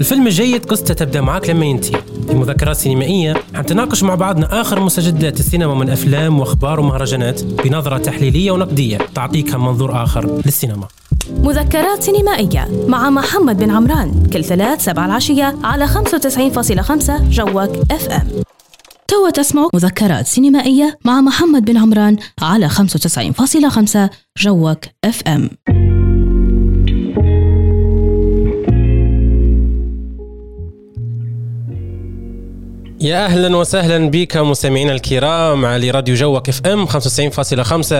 الفيلم الجيد قصته تبدأ معك لما ينتهي. في مذكرات سينمائية حنتناقش مع بعضنا آخر مستجدات السينما من أفلام وأخبار ومهرجانات بنظرة تحليلية ونقدية. تعطيك منظور آخر للسينما. مذكرات سينمائية مع محمد بن عمران. كل ثلاث سبع العشية على 95.5 جوك FM توا تسمعوا مذكرات سينمائية مع محمد بن عمران على 95.5 جوك اف ام يا أهلا وسهلا بك مستمعينا الكرام على راديو جوك FM 95.5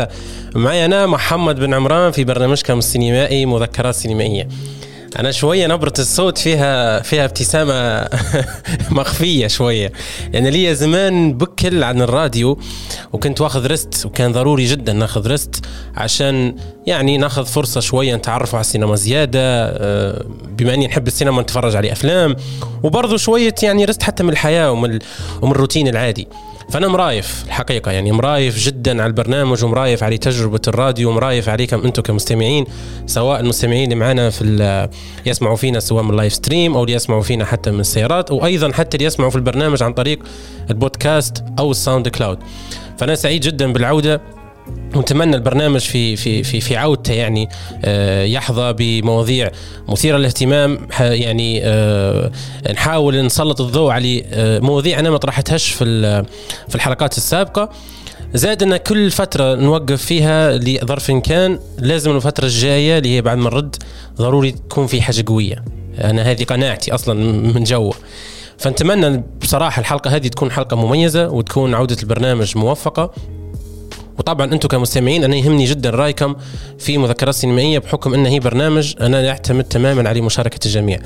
معي أنا محمد بن عمران في برنامجكم السينمائي مذكرات سينمائية. أنا شوية نبرة الصوت فيها فيها ابتسامة مخفية شوية. يعني لي زمان بكل عن الراديو وكنت واخذ rest وكان ضروري جدا ناخذ rest عشان يعني ناخذ فرصة شوية نتعرف على السينما زيادة آه، بما أني نحب السينما نتفرج على أفلام وبرضه شوية يعني rest حتى من الحياة ومن ومن الروتين العادي. فأنا مرايف الحقيقة يعني مرايف جدا على البرنامج ومرايف على تجربة الراديو ومرايف عليكم أنتم كمستمعين سواء المستمعين اللي معنا في يسمعوا فينا سواء من ال live stream أو اللي يسمعوا فينا حتى من السيارات وأيضا حتى اللي يسمعوا في البرنامج عن طريق البودكاست أو الساوند كلاود فأنا سعيد جدا بالعودة ونتمنى البرنامج في في في في عودته يعني آه، يحظى بمواضيع مثيرة للاهتمام. يعني آه، نحاول نسلط الضوء على آه، مواضيع أنا ما طرحتهاش في في الحلقات السابقة. زائد أن كل فترة نوقف فيها لظرف كان لازم الفترة الجاية اللي هي بعد ما نرد ضروري تكون في حاجة قوية. أنا هذه قناعتي أصلا من جو فنتمنى بصراحة الحلقة هذه تكون حلقة مميزة وتكون عودة البرنامج موفقة. وطبعا أنتم كمستمعين أنا يهمني جدا رأيكم في مذكرات سينمائية بحكم انه هي برنامج أنا يعتمد تماما على مشاركة الجميع.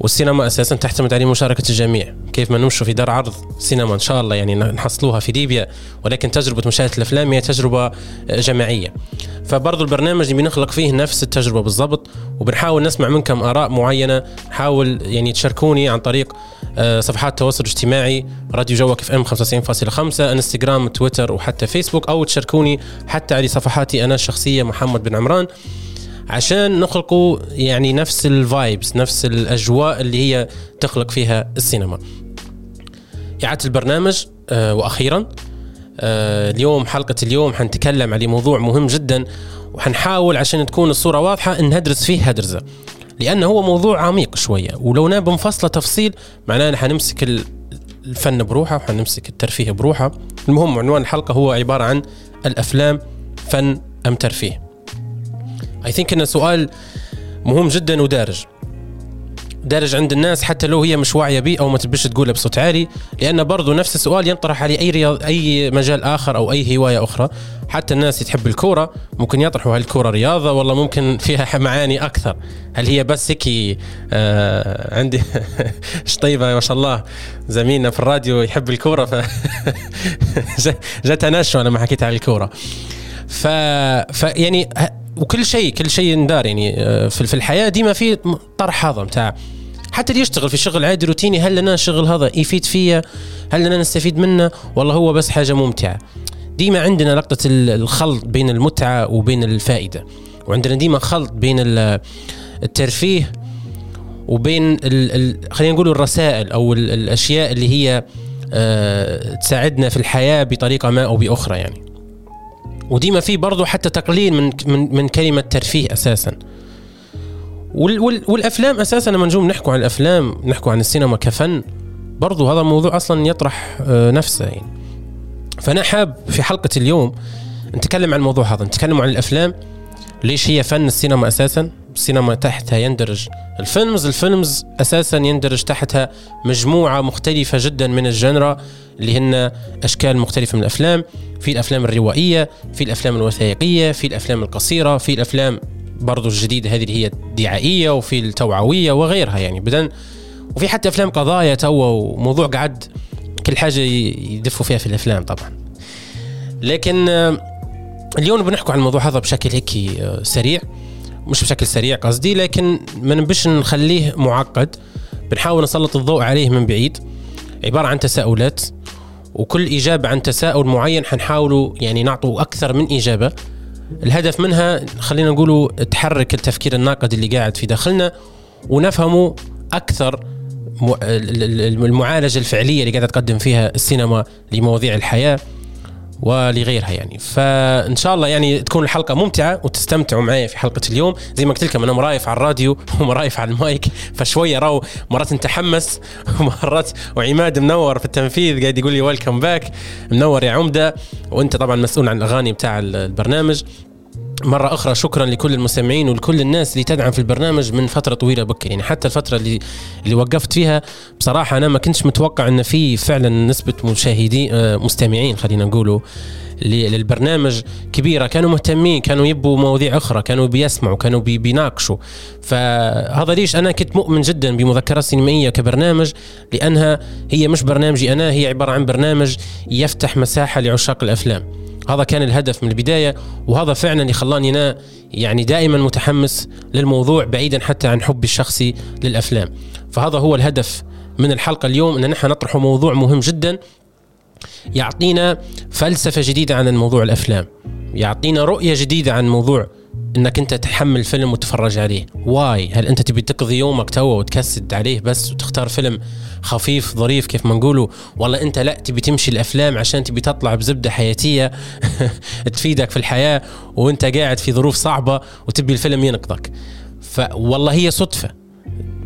والسينما أساسا تعتمد على مشاركة الجميع. كيف ما نمشوا في دار عرض سينما إن شاء الله يعني نحصلوها في ليبيا ولكن تجربة مشاهدة الأفلام هي تجربة جماعية. فبرضو البرنامج اللي بنخلق فيه نفس التجربة بالضبط وبنحاول نسمع منكم آراء معينة. نحاول يعني تشاركوني عن طريق آه، صفحات التواصل الاجتماعي راديو جوك FM 95.5 إنستغرام تويتر وحتى فيسبوك أو تشاركوني حتى على صفحاتي أنا الشخصية محمد بن عمران. عشان نخلقوا يعني نفس ال vibes نفس الأجواء اللي هي تخلق فيها السينما. إعادة البرنامج آه وأخيرا آه اليوم حلقة اليوم حنتكلم على موضوع مهم جدا وحنحاول عشان تكون الصورة واضحة إن ندرس فيه هدرزة لأنه هو موضوع عميق شوية ولو نبى نفصله تفصيل معناه حنمسك الفن بروحه وحنمسك الترفيه بروحه. المهم عنوان الحلقة هو عبارة عن الأفلام فن أم ترفيه اي ثينك انه سؤال مهم جدا ودارج. دارج عند الناس حتى لو هي مش واعية به أو ما تبش تقولها بصوت عالي لأن برضو نفس السؤال ينطرح على أي رياض أي مجال آخر أو أي هواية أخرى. حتى الناس اللي تحب الكورة ممكن يطرحوا هل الكورة رياضة والله ممكن فيها معاني أكثر. هل هي بس هيك آه عندي شطيبة ما شاء الله زميلنا في الراديو يحب الكورة ف جت نشوة لما حكيت عن الكورة. ف... ف يعني وكل شيء كل شيء ندار يعني آه، في الحياة ديما في طرح هذا متاع حتى اللي يشتغل في شغل عادي روتيني هل لنا الشغل هذا يفيد فيا؟ هل لنا نستفيد منه؟ والله هو بس حاجة ممتعة. ديما عندنا لقطة الخلط بين المتعة وبين الفائدة وعندنا ديما خلط بين الترفيه وبين خلينا نقول الرسائل أو الأشياء اللي هي أه تساعدنا في الحياة بطريقة ما أو بأخرى يعني. وديما في برضه حتى تقليل من من من كلمة ترفيه أساسا. وال وال والأفلام أساسا لما نجوم نحكوا عن الأفلام نحكوا عن السينما كفن برضو هذا الموضوع أصلا يطرح آه، نفسه يعني. فأنا حاب في حلقة اليوم نتكلم عن الموضوع هذا نتكلم عن الأفلام ليش هي فن السينما أساسا؟ السينما تحتها يندرج. الفيلمز الفيلمز أساسا يندرج تحتها مجموعة مختلفة جدا من الجنرا اللي هن أشكال مختلفة من الأفلام. في الأفلام الروائية في الأفلام الوثائقية في الأفلام القصيرة في الأفلام برضو الجديدة هذه اللي هي الدعائية وفي التوعوية وغيرها يعني. بدل وفي حتى أفلام قضايا توا وموضوع قعد كل حاجة يدفوا فيها في الأفلام طبعا. لكن آه، اليوم بنحكوا عن الموضوع هذا بشكل هيك آه، سريع. مش بشكل سريع قصدي لكن ما نبش نخليه معقد بنحاول نسلط الضوء عليه من بعيد. عبارة عن تساؤلات وكل إجابة عن تساؤل معين حنحاولوا يعني نعطوا أكثر من إجابة. الهدف منها خلينا نقولوا تحرك التفكير الناقد اللي قاعد في داخلنا ونفهموا أكثر المعالجة الفعلية اللي قاعدة تقدم فيها السينما لمواضيع الحياة. ولغيرها يعني. فإن شاء الله يعني تكون الحلقة ممتعة وتستمتعوا معي في حلقة اليوم. زي ما قلت لكم أنا مرايف على الراديو ومرايف على المايك فشوية راو مرات نتحمس ومرات وعماد منور في التنفيذ قاعد يقول لي ويلكم باك منور يا عمدة. وأنت طبعا مسؤول عن الأغاني بتاع البرنامج. مرة أخرى شكرا لكل المستمعين ولكل الناس اللي تدعم في البرنامج من فترة طويلة بكر يعني حتى الفترة اللي اللي وقفت فيها بصراحة أنا ما كنتش متوقع أن في فعلا نسبة مشاهدين آه، مستمعين خلينا نقولوا للبرنامج كبيرة. كانوا مهتمين كانوا يبوا مواضيع أخرى كانوا بيسمعوا كانوا بي بيناقشوا. فهذا ليش أنا كنت مؤمن جدا بمذكرات سينمائية كبرنامج لأنها هي مش برنامجي أنا هي عبارة عن برنامج يفتح مساحة لعشاق الأفلام. هذا كان الهدف من البداية وهذا فعلا اللي خلاني أنا يعني دائما متحمس للموضوع بعيدا حتى عن حبي الشخصي للأفلام. فهذا هو الهدف من الحلقة اليوم إن نحن نطرح موضوع مهم جدا يعطينا فلسفة جديدة عن الموضوع الأفلام يعطينا رؤية جديدة عن موضوع إنك أنت تحمل فيلم وتتفرج عليه. واي؟ هل أنت تبي تقضي يومك توا وتكسد عليه بس وتختار فيلم خفيف ظريف كيف ما نقولوا؟ والله أنت لا تبي تمشي الأفلام عشان تبي تطلع بزبدة حياتية تفيدك في الحياة وأنت قاعد في ظروف صعبة وتبي الفيلم ينقذك فوالله هي صدفة.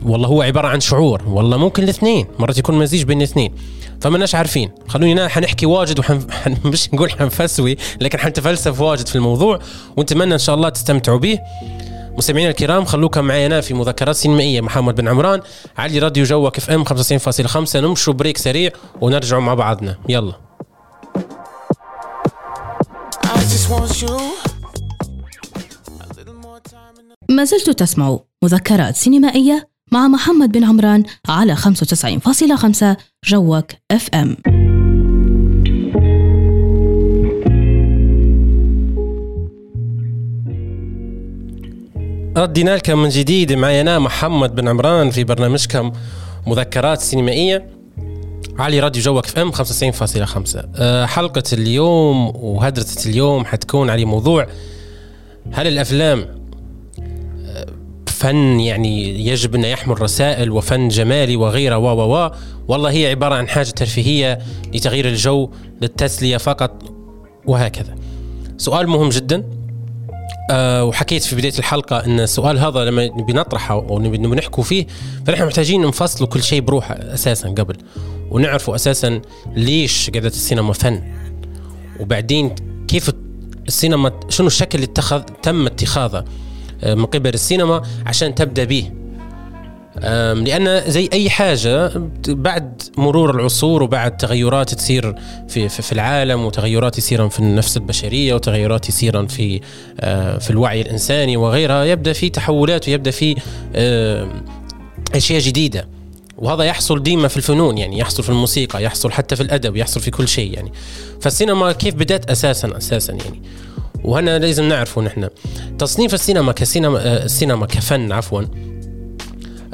والله هو عبارة عن شعور. والله ممكن الاثنين. مرات يكون مزيج بين الاثنين. فماناش عارفين. خلونا حنحكي واجد وحن مش نقول حنفسوي لكن حنتفلسف واجد في الموضوع ونتمنى إن شاء الله تستمتعوا به. مستمعينا الكرام خلوكم معنا في مذكرات سينمائية محمد بن عمران علي راديو جوك FM 95.5 نمشوا break سريع ونرجعوا مع بعضنا. يلا. ما زلت تسمع مذكرات سينمائية؟ مع محمد بن عمران على 95.5 جوك اف ام ردينا لكم من جديد. معي أنا محمد بن عمران في برنامجكم مذكرات سينمائية علي راديو جوك FM 95.5 أه حلقة اليوم وهدرة اليوم حتكون على موضوع هل الأفلام فن يعني يجب انه يحمل رسائل وفن جمالي وغيره و و والله هي عبارة عن حاجة ترفيهية لتغيير الجو للتسلية فقط وهكذا. سؤال مهم جدا. أه وحكيت في بداية الحلقة أن السؤال هذا لما نبي نطرحه ونبي نحكوا فيه فنحن محتاجين نفصلوا كل شيء بروحه أساسا قبل ونعرفوا أساسا ليش قعدت السينما فن. وبعدين كيف السينما شنو الشكل اللي اتخذ تم اتخاذه. من قبل السينما عشان تبدأ به لأن زي أي حاجة بعد مرور العصور وبعد تغيرات تصير في في العالم وتغيرات يصير في النفس البشرية وتغيرات يصير في آه، في الوعي الإنساني وغيرها يبدأ في تحولات ويبدأ في أشياء جديدة. وهذا يحصل ديما في الفنون يعني يحصل في الموسيقى يحصل حتى في الأدب يحصل في كل شيء يعني. فالسينما كيف بدأت؟ أساسا أساسا يعني. وهنا لازم نعرفه نحن. تصنيف السينما كسينما آه، السينما كفن عفوا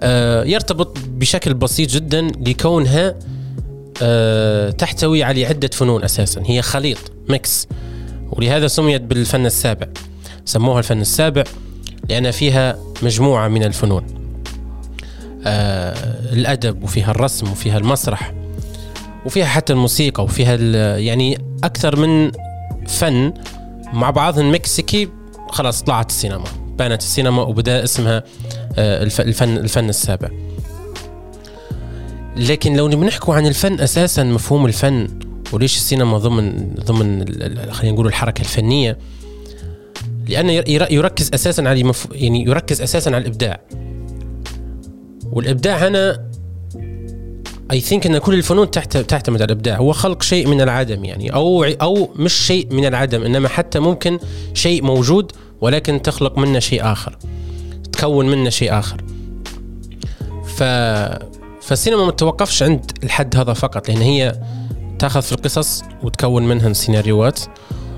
آه، يرتبط بشكل بسيط جدا لكونها آه، تحتوي على عدة فنون أساسا. هي خليط ميكس ولهذا سميت بالفن السابع. سموها الفن السابع لأن فيها مجموعة من الفنون. الأدب وفيها الرسم وفيها المسرح وفيها حتى الموسيقى وفيها يعني أكثر من فن مع بعضهم مكسيكي خلاص طلعت السينما بانت السينما وبدأ اسمها آه، الفن الفن السابع لكن لو نبي نحكوا عن الفن أساسا مفهوم الفن وليش السينما ضمن ضمن خلينا نقول الحركة الفنية لأنه يركز أساسا على. يعني يركز أساسا على الإبداع والإبداع هنا اي ثينك إن كل الفنون تحت تعتمد على الإبداع. هو خلق شيء من العدم يعني. أو أو مش شيء من العدم إنما حتى ممكن شيء موجود ولكن تخلق منه شيء آخر تكون منه شيء آخر. ف فالسينما ما تتوقفش عند الحد هذا فقط لأن هي تأخذ في القصص وتكون منهن سيناريوهات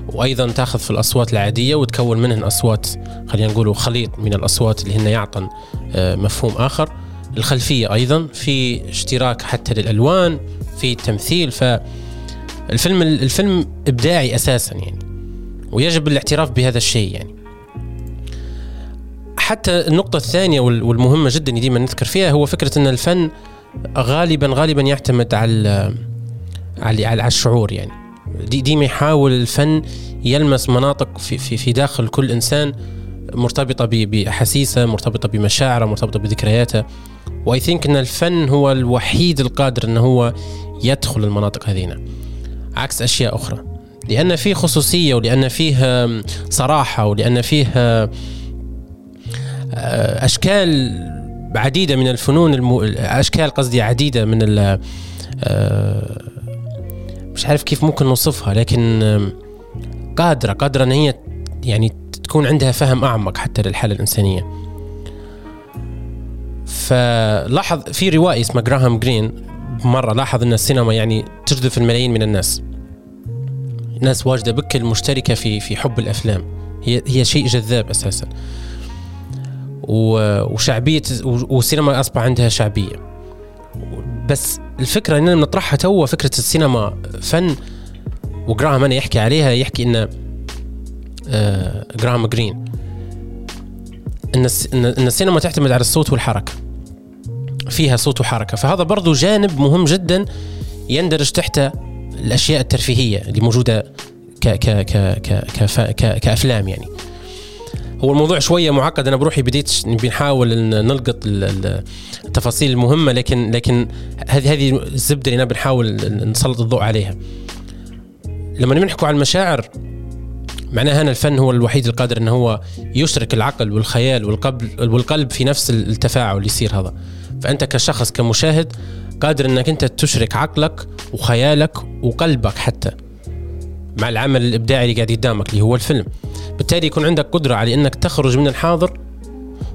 وأيضا تأخذ في الأصوات العادية وتكون منهن أصوات خلينا نقول خليط من الأصوات اللي هن يعطن آه، مفهوم آخر. الخلفية أيضا في اشتراك حتى للألوان في التمثيل فالفيلم الفيلم إبداعي أساسا يعني ويجب الاعتراف بهذا الشيء يعني. حتى النقطة الثانية والمهمة جدا ديما نذكر فيها هو فكرة أن الفن غالبا غالبا يعتمد على على على الشعور يعني. دي ديما يحاول الفن يلمس مناطق في في في داخل كل إنسان مرتبطة بأحاسيسه مرتبطة بمشاعره مرتبطة بذكرياته. واي ثينك إن الفن هو الوحيد القادر إنه هو يدخل المناطق هذينا. عكس أشياء أخرى. لأن فيه خصوصية ولأن فيه صراحة ولأن فيه آه، أشكال عديدة من الفنون المو... أشكال قصدي عديدة من ال... آه، مش عارف كيف ممكن نوصفها لكن قادرة قادرة إن هي يعني تكون عندها فهم أعمق حتى للحالة الإنسانية. فلاحظ في روائي اسمه جراهام جرين مرة لاحظ إن السينما يعني تجذب الملايين من الناس. ناس واجدة بكل مشتركة في في حب الأفلام. هي هي شيء جذاب أساسا. وشعبية والسينما أصبح عندها شعبية. بس الفكرة اننا بنطرحها توا فكرة السينما فن وجراهام أنا يحكي عليها يحكي إن آه جراهام جرين إن ان السينما تعتمد على الصوت والحركة. فيها صوت وحركة. فهذا برضو جانب مهم جدا يندرج تحت الأشياء الترفيهية اللي موجودة ك ك ك ك ك كأفلام يعني. هو الموضوع شوية معقد. أنا بروحي بديت بنحاول نلقط التفاصيل المهمة لكن لكن هذه هذه الزبدة اللي بنحاول نسلط الضوء عليها. لما نحكوا عن المشاعر معناها هنا الفن هو الوحيد القادر أنه هو يشرك العقل والخيال والقلب والقلب في نفس التفاعل اللي يصير هذا. فأنت كشخص كمشاهد قادر أنك أنت تشرك عقلك وخيالك وقلبك حتى مع العمل الإبداعي اللي قاعد قدامك اللي هو الفيلم. بالتالي يكون عندك قدرة على أنك تخرج من الحاضر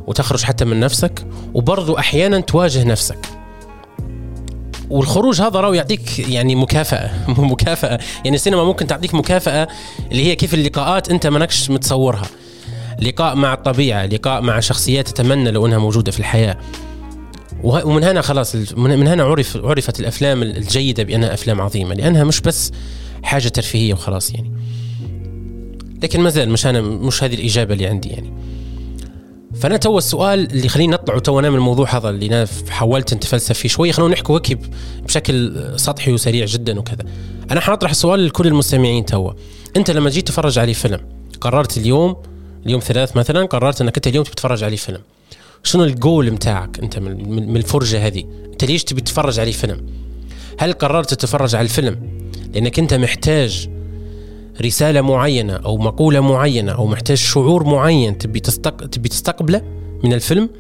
وتخرج حتى من نفسك وبرضو أحيانا تواجه نفسك. والخروج هذا راهو يعطيك يعني مكافأة. مكافأة. يعني السينما ممكن تعطيك مكافأة اللي هي كيف اللقاءات انت مانكش متصورها. لقاء مع الطبيعة لقاء مع شخصيات تتمنى لو انها موجودة في الحياة. ومن هنا خلاص من هنا عرف عرفت الأفلام الجيدة بأنها أفلام عظيمة. لأنها مش بس حاجة ترفيهية وخلاص يعني. لكن ما زال مش أنا مش هذه الإجابة اللي عندي يعني. فأنا تو السؤال اللي خلينا نطلع وتو نعمل الموضوع هذا اللي أنا حاولت نتفلسف فيه شوي. خلونا نحكي وكي بشكل سطحي وسريع جدا وكذا. أنا حنطرح السؤال لكل المستمعين تو. أنت لما جيت تتفرج عليه فيلم قررت اليوم اليوم ثلاث مثلا قررت أنك أنت اليوم تتفرج عليه فيلم. شنو الجول متاعك أنت من الفرجة هذه؟ أنت ليش تبي تتفرج عليه فيلم؟ هل قررت تتفرج على الفيلم؟ لأنك أنت محتاج رسالة معينة أو مقولة معينة أو محتاج شعور معين تبي تستق... تبي تستقبله من الفيلم؟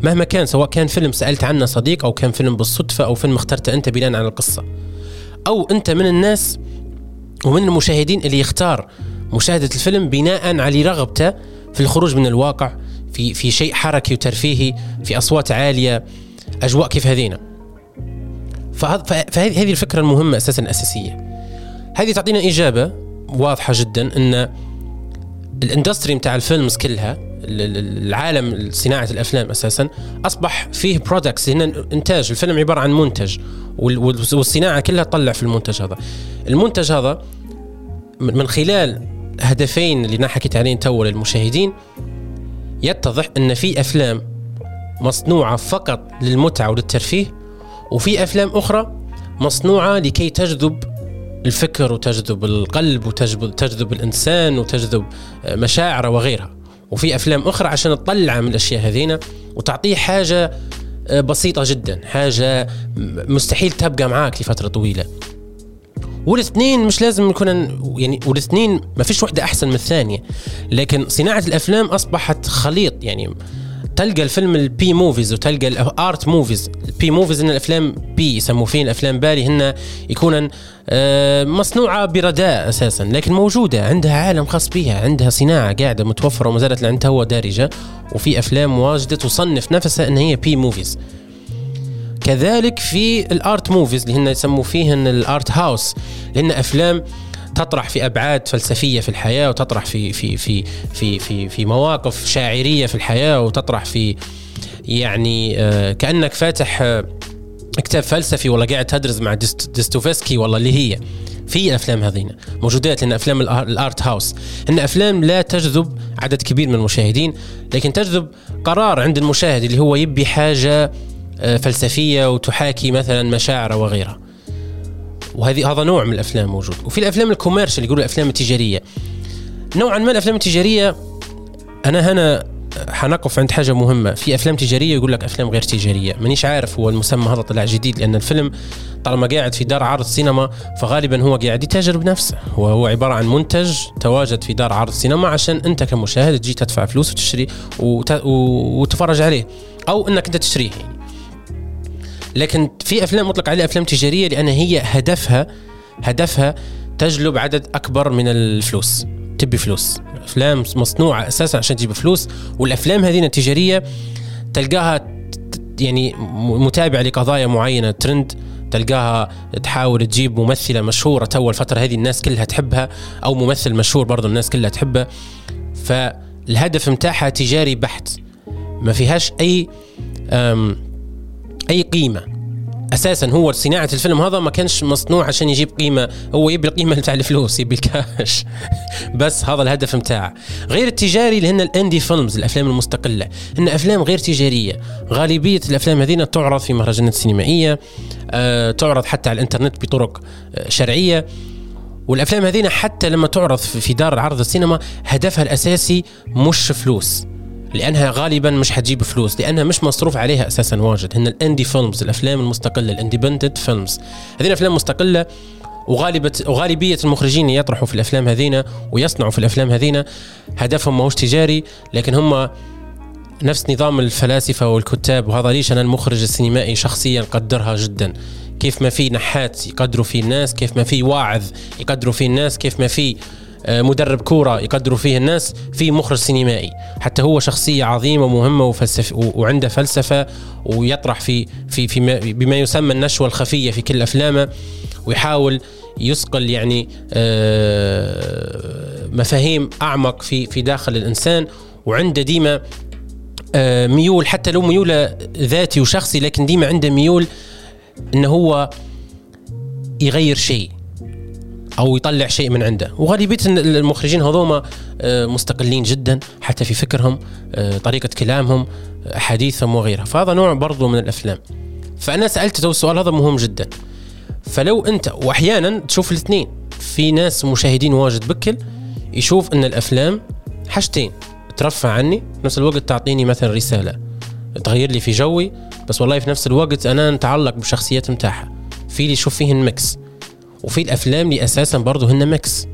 مهما كان سواء كان فيلم سألت عنه صديق أو كان فيلم بالصدفة أو فيلم اخترته أنت بناء على القصة. أو أنت من الناس ومن المشاهدين اللي يختار مشاهدة الفيلم بناء على رغبته في الخروج من الواقع في في شيء حركي وترفيهي في أصوات عالية أجواء كيف هذينا. فهذه الفكرة المهمة أساسا الاساسيه هذه تعطينا إجابة واضحة جدا إن ال industry بتاع ال films كلها العالم صناعة الأفلام أساسا أصبح فيه products هنا إنتاج الفيلم عبارة عن منتج والصناعة كلها تطلع في المنتج هذا. المنتج هذا من خلال هدفين اللي أنا حكيت عليهم تو للمشاهدين يتضح إن في أفلام مصنوعة فقط للمتعة وللترفيه وفي أفلام أخرى مصنوعة لكي تجذب الفكر وتجذب القلب وتجذب تجذب الإنسان وتجذب مشاعره وغيرها. وفي أفلام أخرى عشان تطلع من الأشياء هذينا وتعطيه حاجة بسيطة جدا حاجة مستحيل تبقى معاك لفترة طويلة. والاثنين مش لازم يكون يعني والاثنين ما فيش واحدة أحسن من الثانية. لكن صناعة الأفلام أصبحت خليط يعني تلقى الفيلم ال B movies وتلقى ال art movies ال B movies إن الأفلام B يسموا فين الأفلام بالي هن يكون آه، مصنوعة برداء أساسا لكن موجودة عندها عالم خاص بها عندها صناعة قاعدة متوفرة وما زالت لعندها هو دارجة وفي أفلام واجدة تصنف نفسها إن هي B movies كذلك في ال art movies اللي هن يسموا فيهن ال art house لأن أفلام تطرح في أبعاد فلسفية في الحياة وتطرح في في في في في في مواقف شاعرية في الحياة وتطرح في يعني آه، كأنك فاتح آه، كتاب فلسفي ولا قاعد تدرس مع ديستوفسكي والله اللي هي. في الافلام هذين موجودات لأن أفلام الأرت هاوس. إن أفلام لا تجذب عدد كبير من المشاهدين لكن تجذب قرار عند المشاهد اللي هو يبي حاجة آه، فلسفية وتحاكي مثلا مشاعر وغيرها. وهذه هذا نوع من الأفلام موجود. وفي الأفلام ال commercial يقولوا الأفلام التجارية. نوعا ما الأفلام التجارية أنا هنا حنقف عند حاجة مهمة. في أفلام تجارية يقول لك أفلام غير تجارية. مانيش عارف هو المسمى هذا طلع جديد لأن الفيلم طالما قاعد في دار عرض سينما فغالبا هو قاعد يتاجر بنفسه. هو هو عبارة عن منتج تواجد في دار عرض سينما عشان أنت كمشاهد تجي تدفع فلوس وتشتري وت... وتتفرج عليه. أو إنك انت تشتريه. يعني. لكن في أفلام مطلق عليها أفلام تجارية لأن هي هدفها هدفها تجلب عدد أكبر من الفلوس. تبي فلوس. أفلام مصنوعة أساسا عشان تجيب فلوس والأفلام هذه التجارية تلقاها يعني متابعة لقضايا معينة ترند تلقاها تحاول تجيب ممثلة مشهورة تو الفترة هذه الناس كلها تحبها أو ممثل مشهور برضه الناس كلها تحبه. فالهدف متاعها تجاري بحت. ما فيهاش أي أي قيمة. أساسا هو صناعة الفيلم هذا ما كانش مصنوع عشان يجيب قيمة هو يبي القيمة بتاع الفلوس يبي الكاش. بس هذا الهدف متاعه. غير التجاري اللي هن الاندي فيلمز الأفلام المستقلة. إن أفلام غير تجارية. غالبية الأفلام هذين تعرض في مهرجانات سينمائية أه تعرض حتى على الإنترنت بطرق آه، شرعية. والأفلام هذين حتى لما تعرض في دار عرض السينما هدفها الأساسي مش فلوس. لأنها غالبا مش حتجيب فلوس لأنها مش مصروف عليها أساسا واجد. هن ال indie films الأفلام المستقلة ال independent films هذين أفلام مستقلة وغالبة وغالبية المخرجين يطرحوا في الأفلام هذينا ويصنعوا في الأفلام هذينا هدفهم ماهوش تجاري لكن هم نفس نظام الفلاسفة والكتاب وهذا ليش أنا المخرج السينمائي شخصيا قدرها جدا. كيف ما في نحات يقدروا فيه الناس كيف ما في واعظ يقدروا فيه الناس كيف ما في مدرب كورة يقدروا فيه الناس في مخرج سينمائي. حتى هو شخصية عظيمة ومهمة وفلسف وعنده فلسفة ويطرح في في في بما يسمى النشوة الخفية في كل أفلامه ويحاول يصقل يعني آه، مفاهيم أعمق في في داخل الإنسان وعنده ديما آه، ميول حتى لو ميول ذاتي وشخصي لكن ديما عنده ميول إنه هو يغير شيء. أو يطلع شيء من عنده. وغالبية المخرجين هذوما آه، مستقلين جدا حتى في فكرهم آه، طريقة كلامهم حديثهم وغيرها. فهذا نوع برضو من الأفلام. فأنا سألت تو السؤال هذا مهم جدا. فلو أنت واحيانا تشوف الاثنين في ناس مشاهدين واجد بكل يشوف إن الأفلام حاجتين ترفه عني نفس الوقت تعطيني مثلا رسالة. تغير لي في جوي بس وال في نفس الوقت أنا نتعلق بالشخصيات متاعها في اللي يشوف فيهن mix. وفي الأفلام اللي أساسا برضه هن mix.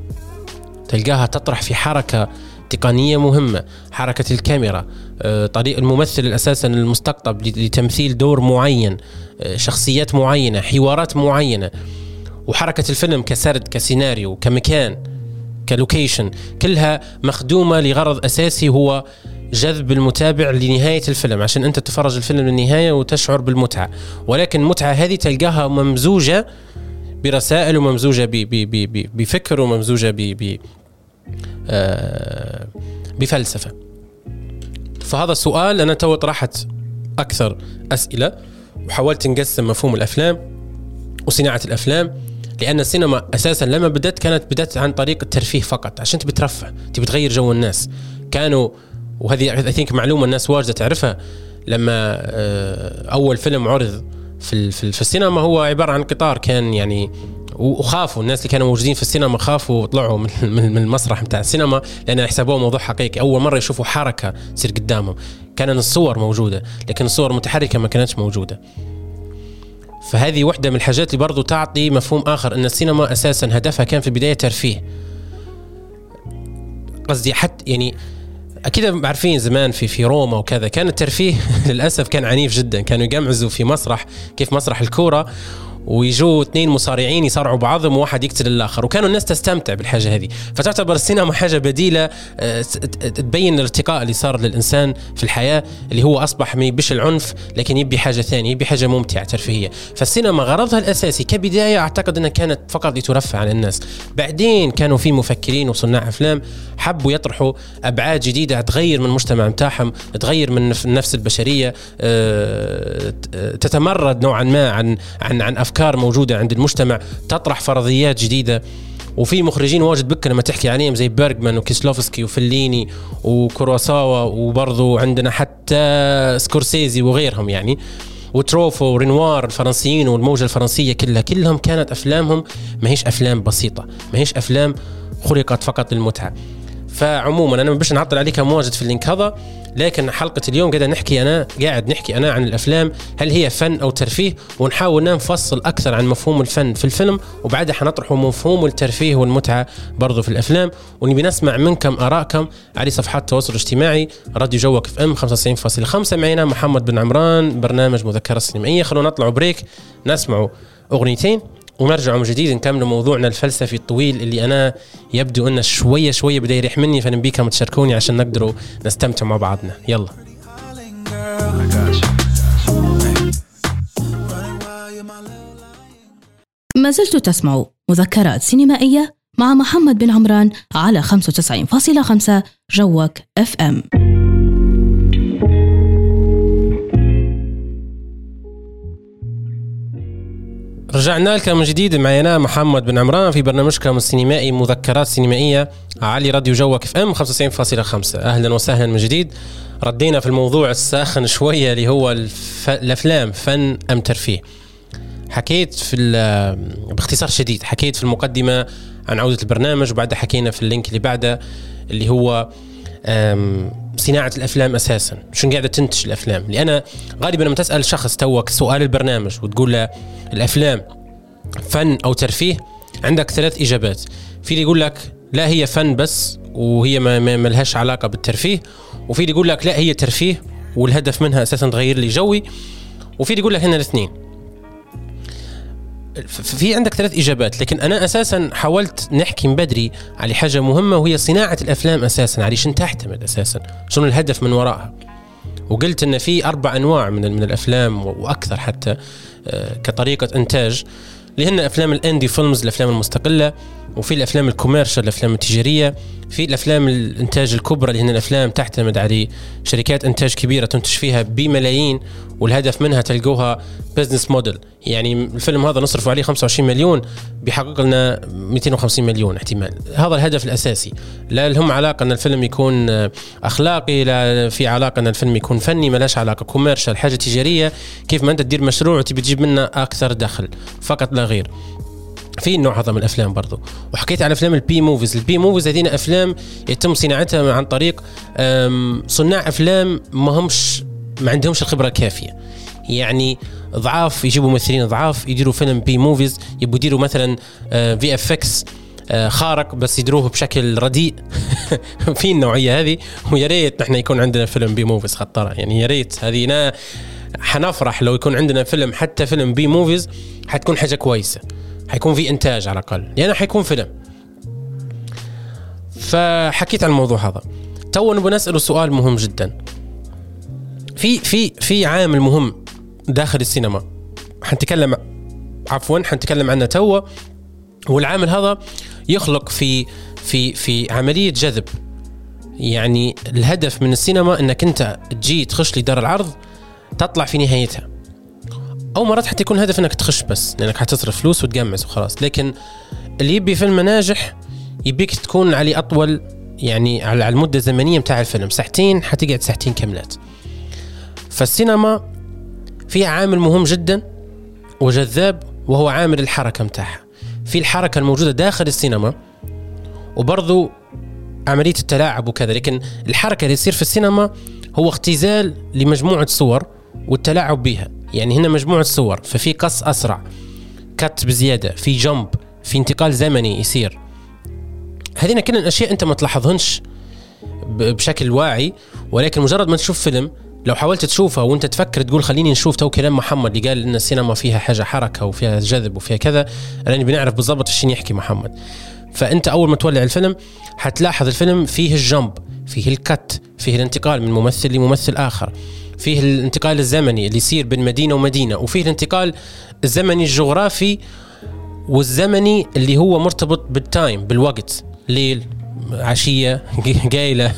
تلقاها تطرح في حركة تقنية مهمة حركة الكاميرا آه، طريق الممثل أساسا المستقطب لتمثيل دور معين آه، شخصيات معينة حوارات معينة. وحركة الفيلم كسرد كسيناريو كمكان ك location كلها مخدومة لغرض أساسي هو جذب المتابع لنهاية الفيلم عشان أنت تتفرج الفيلم للنهاية وتشعر بالمتعة. ولكن المتعة هذه تلقاها ممزوجة برسائل وممزوجه بفكر وممزوجه ب آه، بفلسفة. فهذا السؤال أنا تو طرحت أكثر أسئلة وحاولت نقسم مفهوم الأفلام وصناعة الأفلام لأن السينما أساسا لما بدأت كانت بدأت عن طريق الترفيه فقط عشان تبي ترفه تبي تغير جو الناس. كانوا وهذه اي ثينك معلومة الناس واجدة تعرفها لما آه، أول فيلم عرض في في, السينما هو عبارة عن قطار كان يعني وخافوا الناس اللي كانوا موجودين في السينما خافوا وطلعوا من من المسرح بتاع السينما لأن يحسبوه موضوع حقيقي. أول مرة يشوفوا حركة تصير قدامهم. كان الصور موجودة لكن الصور متحركة ما كانتش موجودة. فهذه واحدة من الحاجات اللي برضو تعطي مفهوم آخر إن السينما أساسا هدفها كان في البداية ترفيه. قصدي حتى يعني أكيد عارفين زمان في في روما وكذا كان الترفيه للأسف كان عنيف جدا كانوا يقمعزوا في مسرح كيف مسرح الكورة. ويجوا اثنين مصارعين يصارعوا بعضهم وواحد يقتل الآخر. وكانوا الناس تستمتع بالحاجة هذه. فتعتبر السينما حاجة بديلة آه، تبين الارتقاء اللي صار للإنسان في الحياة اللي هو أصبح ما يبيش العنف لكن يبي حاجة ثانية يبي حاجة ممتعة ترفيهية. فالسينما غرضها الأساسي. كبداية أعتقد إنها كانت فقط لترفع عن الناس. بعدين كانوا في مفكرين وصناع أفلام حبوا يطرحوا أبعاد جديدة تغير من المجتمع بتاعهم تغير من النفس البشرية آه، تتمرد نوعا ما عن عن عن أفكار موجودة عند المجتمع تطرح فرضيات جديدة. وفي مخرجين واجد بكل لما تحكي عليهم زي بيرجمان وكيسلوفسكي وفليني وكروساوا وبرضو عندنا حتى سكورسيزي وغيرهم يعني. وتروفو ورينوار الفرنسيين والموجة الفرنسية كلها كلهم كانت أفلامهم ما هيش أفلام بسيطة ما هيش أفلام خلقت فقط للمتعة. فعموما أنا ما بش نعطل عليك مواجد في ال link هذا. لكن حلقة اليوم قاعد نحكي أنا قاعد نحكي أنا عن الأفلام هل هي فن أو ترفيه؟ ونحاول نفصل أكثر عن مفهوم الفن في الفيلم وبعدها حنطرح مفهوم الترفيه والمتعة برضو في الأفلام. ونبي نسمع منكم آرائكم على صفحات التواصل الاجتماعي راديو جوك إف إم 95.5 معنا محمد بن عمران برنامج مذكرة سينمائية. خلونا نطلعوا break نسمعوا أغنيتين. ونرجع من جديد نكمل موضوعنا الفلسفي الطويل اللي أنا يبدو انه شوية شوية بدأ يروح مني فنبيكم تشاركوني عشان نقدروا نستمتع مع بعضنا. يلا. ما زلت تسمع مذكرات سينمائية مع محمد بن عمران على 95.5 جوك اف ام رجعنا لكم من جديد. معي أنا محمد بن عمران في برنامجكم السينمائي مذكرات سينمائية على راديو جوك اف أم 95.5 أهلا وسهلا من جديد. ردينا في الموضوع الساخن شوية اللي هو الف... الأفلام فن أم ترفيه. حكيت في باختصار شديد حكيت في المقدمة عن عودة البرنامج وبعدها حكينا في اللينك اللي بعده اللي هو صناعة الأفلام أساسا. شو قاعدة تنتج الأفلام؟ لأن غالبا لما تسأل شخص توك سؤال البرنامج وتقول له الأفلام فن أو ترفيه عندك ثلاث إجابات. في اللي يقول لك لا هي فن بس وهي ما, ما لهاش علاقة بالترفيه وفي اللي يقول لك لا هي ترفيه والهدف منها أساسا تغير لي جوي وفي اللي يقول لك هنا الاثنين. في عندك ثلاث إجابات لكن أنا أساسا حاولت نحكي من بدري على حاجة مهمة وهي صناعة الأفلام أساسا على شنو تعتمد أساسا شنو الهدف من وراءها وقلت إن في أربع أنواع من من الأفلام وأكثر حتى آه، كطريقة إنتاج اللي هن أفلام ال indie films الأفلام المستقلة. وفي الأفلام ال commercial الأفلام التجارية في الأفلام الإنتاج الكبرى اللي هن الأفلام تعتمد على شركات إنتاج كبيرة تنتج فيها بملايين والهدف منها تلقوها business model يعني الفيلم هذا نصرف عليه 25 مليون بيحقق لنا 250 مليون احتمال. هذا الهدف الأساسي. لا لهم علاقة أن الفيلم يكون أخلاقي لا في علاقة أن الفيلم يكون فني ما لاش علاقة. commercial حاجة تجارية كيف ما أنت تدير مشروع وتبي تجيب منه أكثر دخل. فقط لا غير. في نوع هذا من الأفلام برضو. وحكيت على أفلام ال B movies. ال B movies هذين أفلام يتم صناعتها عن طريق صناع أفلام ما همش ما عندهمش الخبرة الكافية. يعني ضعاف يجيبوا ممثلين ضعاف يديروا فيلم B movies يبوا يديروا مثلا VFX خارق بس يدروه بشكل رديء. في النوعية هذه. ويا ريت نحن يكون عندنا فيلم B movies خطرة. يعني يا ريت هذه حنفرح لو يكون عندنا فيلم حتى فيلم B movies حتكون حاجة كويسة. حيكون في إنتاج على الأقل. لأنه يعني حيكون فيلم. فحكيت عن الموضوع هذا. تو نبغى نسأله سؤال مهم جدا. في في في عامل مهم داخل السينما. حنتكلم عفوا حنتكلم عنه تو. والعامل هذا يخلق في في في عملية جذب. يعني الهدف من السينما إنك أنت تجي تخش لدار العرض تطلع في نهايتها. أو مرات حتى يكون هدف إنك تخش بس لأنك حتصرف فلوس وتقمز وخلاص. لكن اللي يبي فيلم ناجح يبيك تكون عليه أطول يعني على المدة الزمنية بتاع الفيلم. ساعتين حتقعد ساعتين كاملات. فالسينما فيها عامل مهم جدا وجذاب وهو عامل الحركة متاعها. في الحركة الموجودة داخل السينما وبرضو عملية التلاعب وكذا. لكن الحركة اللي تصير في السينما هو اختزال لمجموعة صور والتلاعب بها يعني هنا مجموعة صور. ففي قص أسرع. كت بزيادة. في جمب. في انتقال زمني يصير. هذين كل الأشياء أنت ما تلاحظهنش بشكل واعي. ولكن مجرد ما تشوف فيلم لو حاولت تشوفه وأنت تفكر تقول خليني نشوف تو كلام محمد اللي قال إن السينما فيها حاجة حركة وفيها جذب وفيها كذا لأني بنعرف بالضبط إيش يحكي محمد. فأنت أول ما تولع الفيلم حتلاحظ الفيلم فيه الجمب فيه الكت فيه الانتقال من ممثل لممثل آخر. فيه الانتقال الزمني اللي يصير بين مدينة ومدينة وفيه الانتقال الزمني الجغرافي والزمني اللي هو مرتبط بالتايم بالوقت ليل عشية قايلة.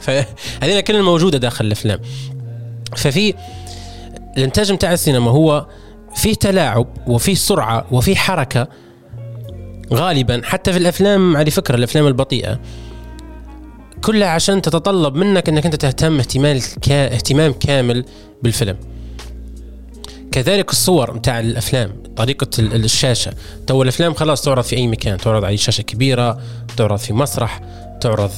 فهذه كلها موجودة داخل الأفلام. ففي الإنتاج بتاع السينما هو فيه تلاعب وفيه سرعة وفيه حركة غالبا حتى في الأفلام على فكرة الأفلام البطيئة. كلها عشان تتطلب منك إنك أنت تهتم اهتمام اهتمام كامل بالفيلم. كذلك الصور متاع الأفلام طريقة الشاشة. تو الأفلام خلاص تعرض في أي مكان. تعرض على شاشة كبيرة تعرض في مسرح تعرض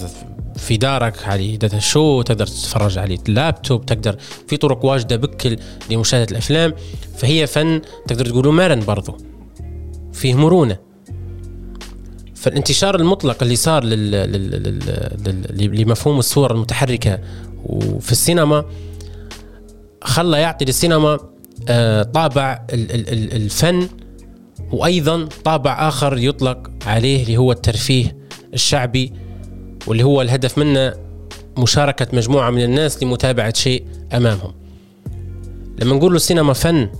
في دارك على data show تقدر تتفرج عليه اللابتوب تقدر في طرق واجدة بكل لمشاهدة الأفلام. فهي فن تقدر تقولوا مرن برضو. فيه مرونه فالانتشار المطلق اللي صار لل... لل... لل... لمفهوم الصور المتحركة وفي السينما خلى يعطي للسينما آه، طابع الفن وأيضا طابع آخر يطلق عليه اللي هو الترفيه الشعبي واللي هو الهدف منه مشاركة مجموعة من الناس لمتابعة شيء أمامهم. لما نقول السينما فن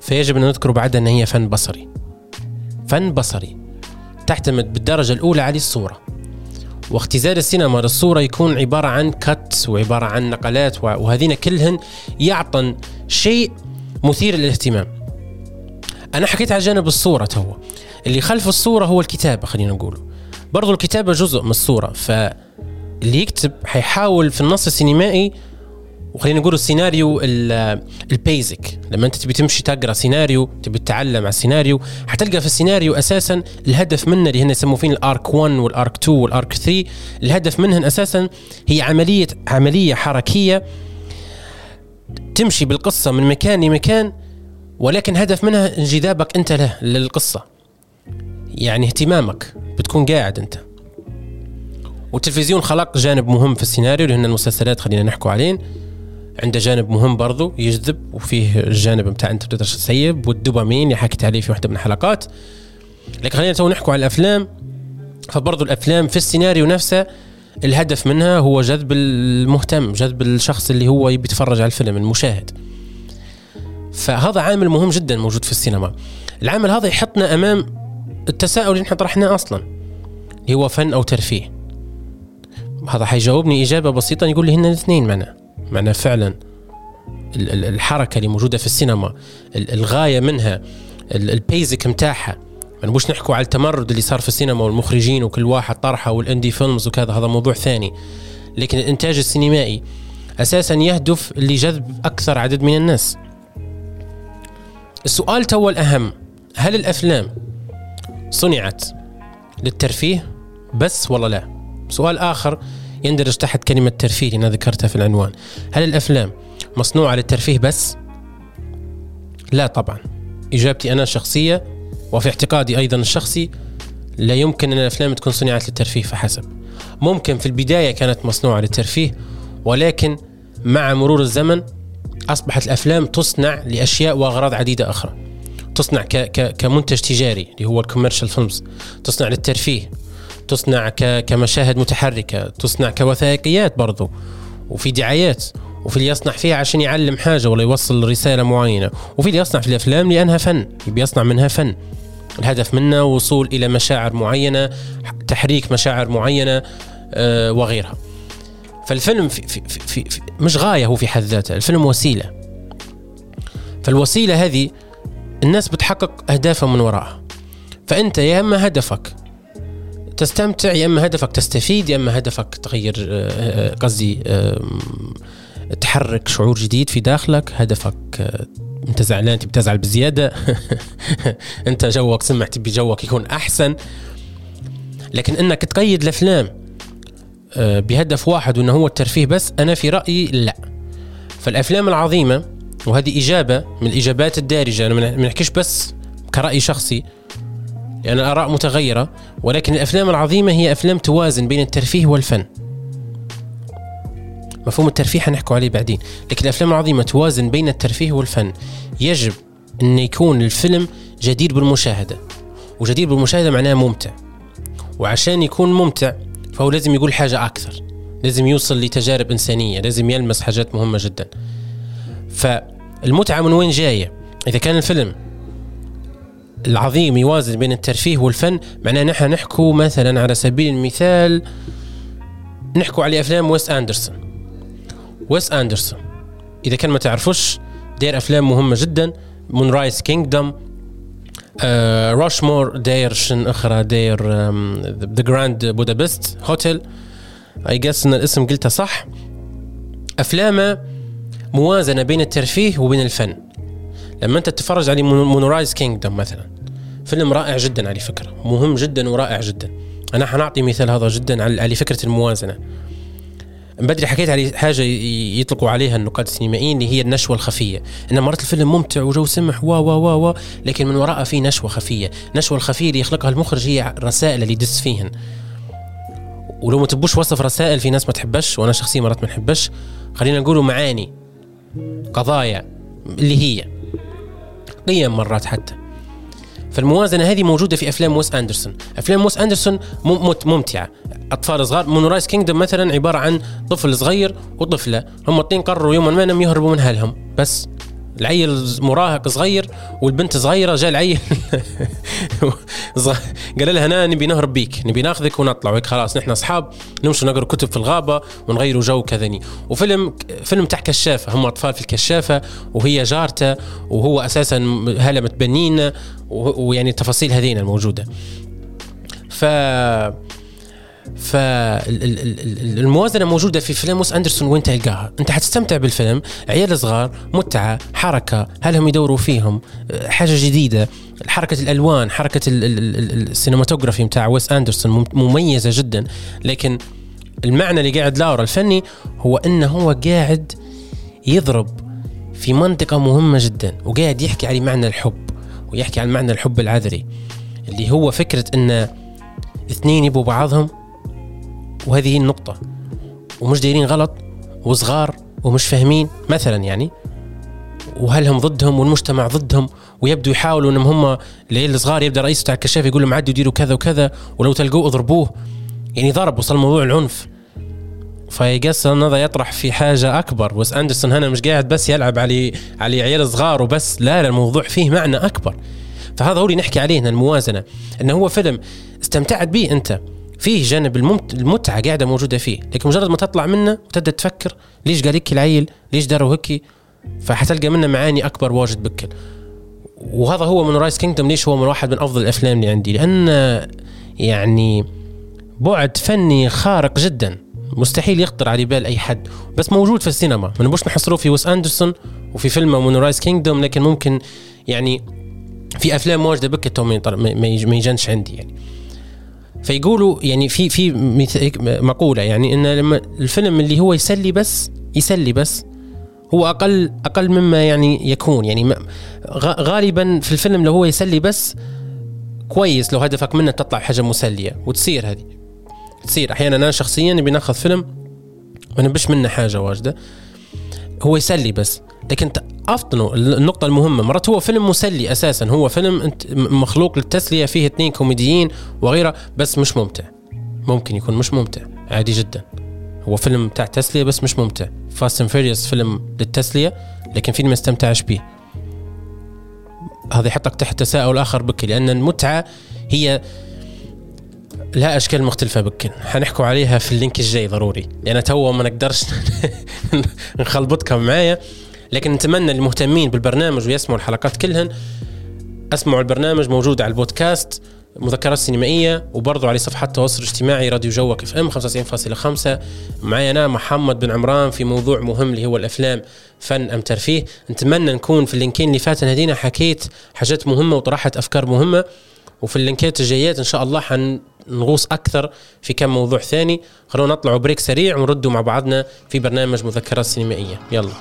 فيجب أن نذكر بعدها إن هي فن بصري. فن بصري تعتمد بالدرجة الأولى على الصورة. واختزال السينما للصورة يكون عبارة عن كت وعبارة عن نقلات وهذين كلهن يعطن شيء مثير للاهتمام. أنا حكيت على جانب الصورة تو. اللي خلف الصورة هو الكتابة خلينا نقول برضو الكتابة جزء من الصورة فاللي يكتب حيحاول في النص السينمائي وخلينا نقول السيناريو ال basic لما أنت تبي تمشي تقرأ سيناريو تبي تتعلم على السيناريو حتلقى في السيناريو أساسا الهدف منه اللي هن يسموا فيه الارك 1 والارك 2 والارك 3 الهدف منهن أساسا هي عمليه عملية حركية تمشي بالقصة من مكان لمكان ولكن هدف منها انجذابك أنت له للقصة. يعني اهتمامك بتكون قاعد أنت. والتلفزيون خلق جانب مهم في السيناريو اللي هن المسلسلات خلينا نحكوا عليه. عنده جانب مهم برضو يجذب وفيه الجانب بتاع أنت بتقدر تسيب والدوبامين اللي حكيت عليه في واحدة من الحلقات. لكن خلينا تو نحكوا على الأفلام. فبرضو الأفلام في السيناريو نفسه الهدف منها هو جذب المهتم جذب الشخص اللي هو يبي يتفرج على الفيلم المشاهد. فهذا عامل مهم جدا موجود في السينما. العامل هذا يحطنا أمام التساؤل اللي إحنا طرحناه أصلا. هو فن أو ترفيه؟ هذا حيجاوبني إجابة بسيطة يقول لي هن الاثنين معنا. معناه فعلا الحركة اللي موجودة في السينما الغاية منها البيزك متاعها. ما نبوش نحكوا على التمرد اللي صار في السينما والمخرجين وكل واحد طرحه والاندي فيلمز وكذا هذا موضوع ثاني. لكن الإنتاج السينمائي أساسا يهدف لجذب أكثر عدد من الناس. السؤال تو الأهم هل الأفلام صنعت للترفيه بس ولا لا؟ سؤال آخر يندرج تحت كلمة ترفيه أنا ذكرتها في العنوان. هل الأفلام مصنوعة للترفيه بس؟ لا طبعا. إجابتي أنا شخصية وفي اعتقادي أيضا الشخصي لا يمكن أن الأفلام تكون صنعت للترفيه فحسب. ممكن في البداية كانت مصنوعة للترفيه ولكن مع مرور الزمن أصبحت الأفلام تصنع لأشياء وأغراض عديدة أخرى. تصنع كمنتج تجاري اللي هو ال commercial films تصنع للترفيه. تصنع كمشاهد متحركة تصنع كوثائقيات برضو وفي دعايات وفي اللي يصنع فيها عشان يعلم حاجة ولا يوصل رسالة معينة وفي اللي يصنع في الأفلام لأنها فن بيصنع منها فن. الهدف منه وصول إلى مشاعر معينة تحريك مشاعر معينة آه، وغيرها. فالفيلم في في في في مش غاية هو في حد ذاته الفيلم وسيلة. فالوسيلة هذه الناس بتحقق أهدافها من وراءها. فأنت يا إما هدفك تستمتع يا إما هدفك تستفيد يا إما هدفك تغير آه، آه، قصدي تحرك شعور جديد في داخلك. هدفك آه، أنت زعلان تبي تزعل بزيادة. أنت جوك سمع تبي جوك يكون أحسن. لكن إنك تقيد الأفلام بهدف واحد وإنه هو الترفيه بس أنا في رأيي لا. فالأفلام العظيمة وهذه إجابة من الإجابات الدارجة أنا ما نحكيش بس كرأي شخصي يعني الآراء متغيرة ولكن الأفلام العظيمة هي أفلام توازن بين الترفيه والفن. مفهوم الترفيه حنحكوا عليه بعدين. لكن الأفلام العظيمة توازن بين الترفيه والفن. يجب أن يكون الفيلم جدير بالمشاهدة. وجدير بالمشاهدة معناه ممتع. وعشان يكون ممتع فهو لازم يقول حاجة أكثر. لازم يوصل لتجارب إنسانية. لازم يلمس حاجات مهمة جدا. فالمتعة من وين جاية؟ إذا كان الفيلم العظيم يوازن بين الترفيه والفن. معناه نحن نحكوا مثلا على سبيل المثال نحكوا على أفلام ويس أندرسون. ويس أندرسون إذا كان ما تعرفوش دير أفلام مهمة جدا. Moonrise Kingdom Rushmore داير شن أخرى؟ داير The Grand Budapest Hotel I guess إن الاسم قلته صح. أفلامه موازنة بين الترفيه وبين الفن. لما أنت تتفرج على Moonrise Kingdom مثلا فيلم رائع جدا على فكرة مهم جدا ورائع جدا. أنا حنعطي مثال هذا جدا على فكرة الموازنة. بدري حكيت على حاجة يطلقوا عليها النقاد السينمائيين اللي هي النشوة الخفية. إن مرات الفيلم ممتع وجو سمح و و و لكن من وراءه في نشوة خفية. النشوه الخفية اللي يخلقها المخرج هي رسائل اللي يدس فيهن. ولو ما تبوش وصف رسائل في ناس ما تحبش وأنا شخصيا مرات ما نحبش. خلينا نقولوا معاني قضايا اللي هي. قيم مرات حتى. فالموازنة هذه موجودة في أفلام ويس أندرسون. أفلام ويس أندرسون ممتعة. أطفال صغار Moonrise Kingdom مثلا عبارة عن طفل صغير وطفلة. هم الاثنين قرروا يوما ما أنهم يهربوا من أهلهم. بس العيل مراهق صغير والبنت صغيرة جاء العيل قال لها أنا نبي نهرب بيك نبي ناخذك ونطلع. وهيك خلاص نحن أصحاب نمشي نقرأ كتب في الغابة ونغيروا جو كذني وفيلم فيلم تاع كشافة هم أطفال في الكشافة وهي جارته وهو أساسا هلا متبنين ويعني التفاصيل هذين الموجودة. ف فالموازنة موجودة في فيلم موس أندرسون وين تلقاها. أنت حتستمتع بالفيلم عيال صغار متعة حركة هل هم يدوروا فيهم؟ حاجة جديدة. حركة الألوان حركة السينماتوجرافي بتاع ويس أندرسون مميزة جدا. لكن المعنى اللي قاعد لاورا الفني هو إنه هو قاعد يضرب في منطقة مهمة جدا وقاعد يحكي على معنى الحب ويحكي عن معنى الحب العذري. اللي هو فكرة إن اثنين يبوا بعضهم وهذه هي النقطة. ومش دايرين غلط وصغار ومش فاهمين مثلا يعني. وهل هم ضدهم والمجتمع ضدهم ويبدو يحاولوا إنهم هم العيال الصغار يبدأ رئيس بتاع الكشاف يقول لهم عدوا يديروا كذا وكذا ولو تلقوه اضربوه. يعني ضرب وصل موضوع العنف. فيقص هذا يطرح في حاجة أكبر. بس أندرسون هنا مش قاعد بس يلعب على على عيال صغار وبس. لا لا الموضوع فيه معنى أكبر. فهذا هو اللي نحكي عليه الموازنة. إنه هو فيلم استمتعت به أنت. فيه جانب المتعة قاعدة موجودة فيه لكن مجرد ما تطلع منه وتبدأ تفكر ليش قال هيك العيل؟ ليش داروا هيك؟ فحتلقى منه معاني أكبر واجد بكل. وهذا هو Moonrise Kingdom ليش هو من واحد من أفضل الأفلام اللي عندي؟ لأن يعني بعد فني خارق جدا مستحيل يخطر على بال أي حد بس موجود في السينما. ما نبوش نحصروه في ويس أندرسون وفي فيلم Moonrise Kingdom لكن ممكن يعني في أفلام واجدة بكل ما يجنش عندي يعني. فيقولوا يعني في في مقولة يعني إن لما الفيلم اللي هو يسلي بس يسلي بس هو أقل أقل مما يعني يكون يعني غالبا في الفيلم لو هو يسلي بس كويس لو هدفك منه تطلع حاجة مسلية وتصير هذه. تصير. أحيانا أنا شخصيا بناخذ فيلم ما نبش منه حاجة واجدة. هو يسلي بس. لكن افطنوا النقطة المهمة مرات هو فيلم مسلي أساسا. هو فيلم مخلوق للتسلية فيه اثنين كوميديين وغيره بس مش ممتع. ممكن يكون مش ممتع عادي جدا. هو فيلم بتاع تسلية بس مش ممتع. Fast and فيلم للتسلية لكن فيلم ما استمتعش به هذا يحطك تحت تساؤل آخر بكل لأن المتعة هي لها أشكال مختلفة بكل. حنحكوا عليها في ال link الجاي ضروري. لأن تو ما نقدرش نخلبطكم معايا. لكن نتمنى المهتمين بالبرنامج ويسمعوا الحلقات كلهن. أسمعوا البرنامج موجود على البودكاست مذكرات سينمائية وبرضو على صفحة التواصل الاجتماعي راديو جوك اف أم 95.5 معي أنا محمد بن عمران في موضوع مهم اللي هو الأفلام فن أم ترفيه. نتمنى نكون في اللينكين اللي فاتن هدينا حكيت حاجات مهمة وطرحت أفكار مهمة. وفي ال link ات الجايات إن شاء الله حنغوص أكثر في كم موضوع ثاني. خلونا نطلعوا break سريع ونردوا مع بعضنا في برنامج مذكرات سينمائية. يلا.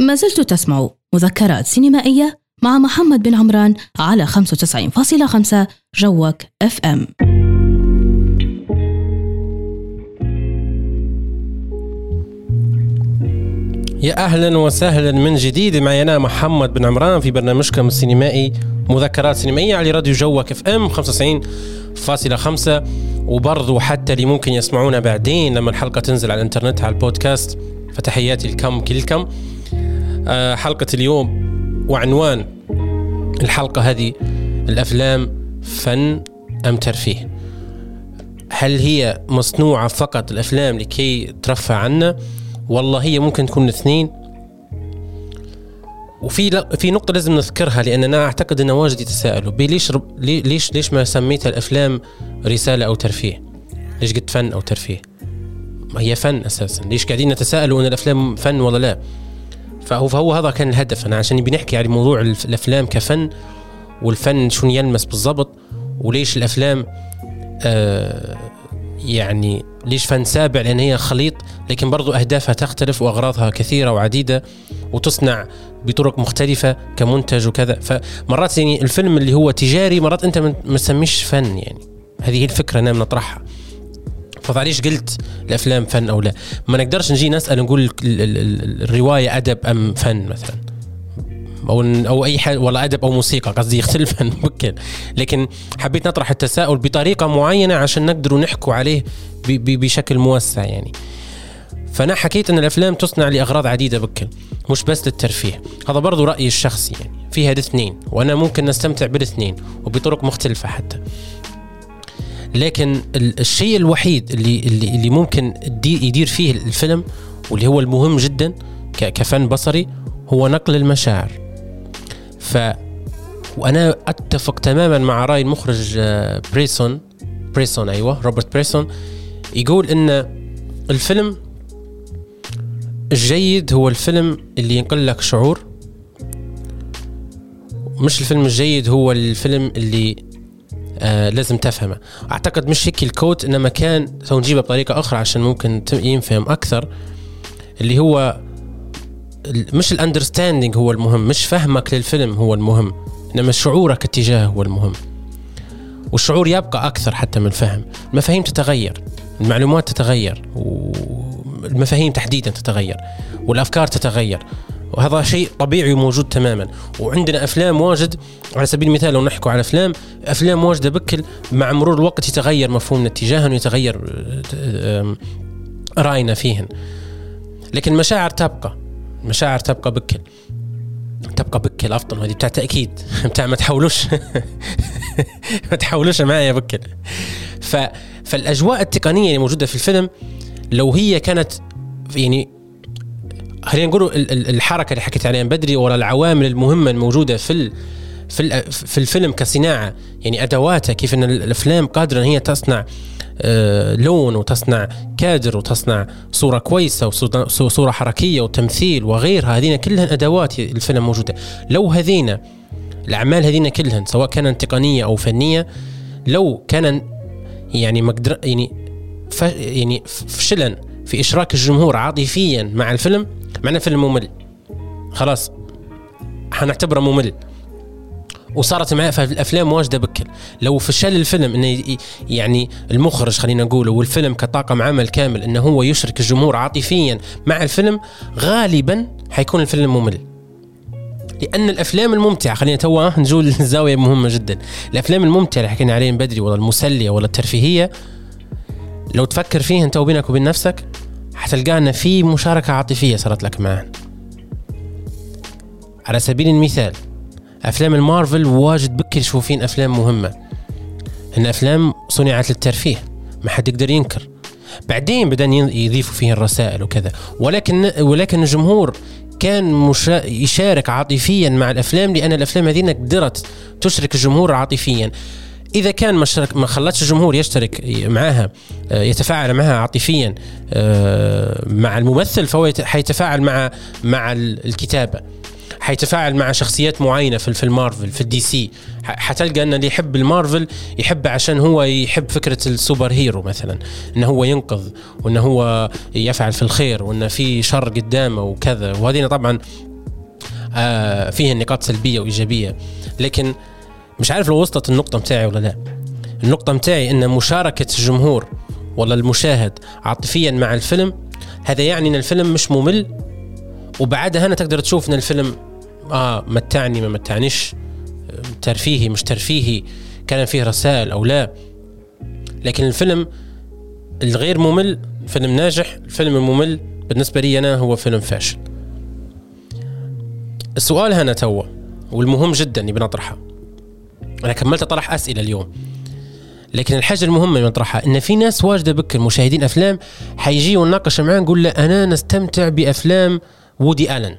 ما زلت تسمع مذكرات سينمائية مع محمد بن عمران على 95.5 جوك اف ام يا أهلا وسهلا. من جديد معي أنا محمد بن عمران في برنامجكم السينمائي مذكرات سينمائية على راديو جوك اف ام 95.5 وبرضو حتى اللي ممكن يسمعونا بعدين لما الحلقة تنزل على الإنترنت على البودكاست فتحياتي لكم كلكم. آه، حلقة اليوم وعنوان الحلقة هذه الأفلام فن أم ترفيه هل هي مصنوعة فقط الأفلام لكي ترفع عنا والله هي ممكن تكون الاثنين وفي في نقطة لازم نذكرها لأن أنا أعتقد أن واجد يتساءلوا ليش ليش ليش ما سميتها الأفلام رسالة أو ترفيه؟ ليش قلت فن أو ترفيه؟ هي فن أساسا، ليش قاعدين نتساءلوا أن الأفلام فن ولا لا؟ فهو فهو هذا كان الهدف. أنا عشان نبي نحكي على موضوع الأفلام كفن والفن شو يلمس بالضبط وليش الأفلام آه يعني ليش فن سابع؟ لأن هي خليط لكن برضو أهدافها تختلف وأغراضها كثيرة وعديدة وتصنع بطرق مختلفة كمنتج وكذا. فمرات يعني الفيلم اللي هو تجاري مرات أنت ما تسميش فن يعني. هذه هي الفكرة أنا نطرحها. فعليش قلت الأفلام فن أو لا. ما نقدرش نجي نسأل نقول الرواية أدب أم فن مثلا. أو أو أي حاجة ولا أدب أو موسيقى قصدي يختلف ممكن. لكن حبيت نطرح التساؤل بطريقة معينة عشان نقدروا نحكوا عليه بشكل موسع يعني. فأنا حكيت إن الأفلام تصنع لأغراض عديدة بكل مش بس للترفيه. هذا برضو رأيي الشخصي يعني فيها الاثنين وأنا ممكن نستمتع بالاثنين وبطرق مختلفة حتى. لكن الشيء الوحيد اللي اللي, اللي ممكن يدير فيه الفيلم واللي هو المهم جدا كفن بصري هو نقل المشاعر. ف وأنا أتفق تماما مع رأي المخرج آه، بريسون بريسون أيوه روبرت بريسون يقول إن الفيلم الجيد هو الفيلم اللي ينقل لك شعور. مش الفيلم الجيد هو الفيلم اللي آه لازم تفهمه. أعتقد مش هيك ال quote إنما كان so نجيبها بطريقة أخرى عشان ممكن ينفهم أكثر اللي هو مش ال understanding هو المهم مش فهمك للفيلم هو المهم إنما شعورك اتجاهه هو المهم. والشعور يبقى أكثر حتى من الفهم المفاهيم تتغير المعلومات تتغير والمفاهيم تحديدا تتغير والأفكار تتغير. وهذا شيء طبيعي وموجود تماما. وعندنا أفلام واجد على سبيل المثال لو نحكوا على أفلام أفلام واجدة بكل مع مرور الوقت يتغير مفهومنا اتجاههم ويتغير رأينا فيهن. لكن المشاعر تبقى المشاعر تبقى بكل. تبقى بكل أفضل هذه بتاع تأكيد. بتاع ما تحاولوش ما تحاولوش معايا بكل. ف فالأجواء التقنية اللي موجودة في الفيلم لو هي كانت يعني خلينا نقول الحركة اللي حكيت عليها بدري ورا العوامل المهمة الموجودة في في في الفيلم كصناعة. يعني ادواته كيف إن الأفلام قادرة إن هي تصنع آه، لون وتصنع كادر وتصنع صورة كويسة وصوره حركية وتمثيل وغيرها هذين كلها أدوات الفيلم موجودة. لو هذين الأعمال هذين كلهن سواء كانت تقنية أو فنية لو كان يعني مقدر يعني يعني فشلا في إشراك الجمهور عاطفيا مع الفيلم معناه فيلم ممل. خلاص. حنعتبره ممل. وصارت معي في الأفلام واجدة بكل. لو فشل الفيلم إنه يعني المخرج خلينا نقول والفيلم كطاقم عمل كامل إنه هو يشرك الجمهور عاطفيا مع الفيلم غالبا حيكون الفيلم ممل. لأن الأفلام الممتعة خلينا توا نجول الزاوية مهمة جدا. الأفلام الممتعة اللي حكينا عليها من بدري ولا المسلية ولا الترفيهية لو تفكر فيها انت وبينك وبين نفسك حتلقى ان في مشاركة عاطفية صارت لك معه على سبيل المثال أفلام المارفل واجد بكر شوفين أفلام مهمة. إن أفلام صنعت للترفيه ما حد يقدر ينكر. بعدين بدأ يضيفوا فيه الرسائل وكذا. ولكن ولكن الجمهور كان مشا... يشارك عاطفيا مع الأفلام لأن الأفلام هذه قدرت تشرك الجمهور عاطفيا. إذا كان ما ما خلتش الجمهور يشترك معها آه، يتفاعل معها عاطفيا آه، مع الممثل فهو حيتفاعل مع مع الكتابة حيتفاعل مع شخصيات معينة في المارفل في ال DC. حتلقى أن اللي يحب المارفل يحب عشان هو يحب فكرة ال superhero مثلا انه هو ينقذ وانه هو يفعل في الخير وانه في شر قدامه وكذا. وهذه طبعا آه فيها نقاط سلبية وإيجابية. لكن مش عارف لو وصلت النقطة متاعي ولا لا. النقطة متاعي إن مشاركة الجمهور ولا المشاهد عاطفيا مع الفيلم هذا يعني إن الفيلم مش ممل وبعدها هنا تقدر تشوف إن الفيلم آه متعني ما متعنيش ترفيهي مش ترفيهي كان فيه رسائل أو لا. لكن الفيلم الغير ممل فيلم ناجح الفيلم الممل بالنسبة لي أنا هو فيلم فاشل. السؤال هنا توا والمهم جدا اللي بنطرحه أنا كملت طرح أسئلة اليوم. لكن الحاجة المهمة اللي نطرحها إن في ناس واجدة بك مشاهدين أفلام حيجي ونناقش معاه نقول له أنا نستمتع بأفلام وودي آلن.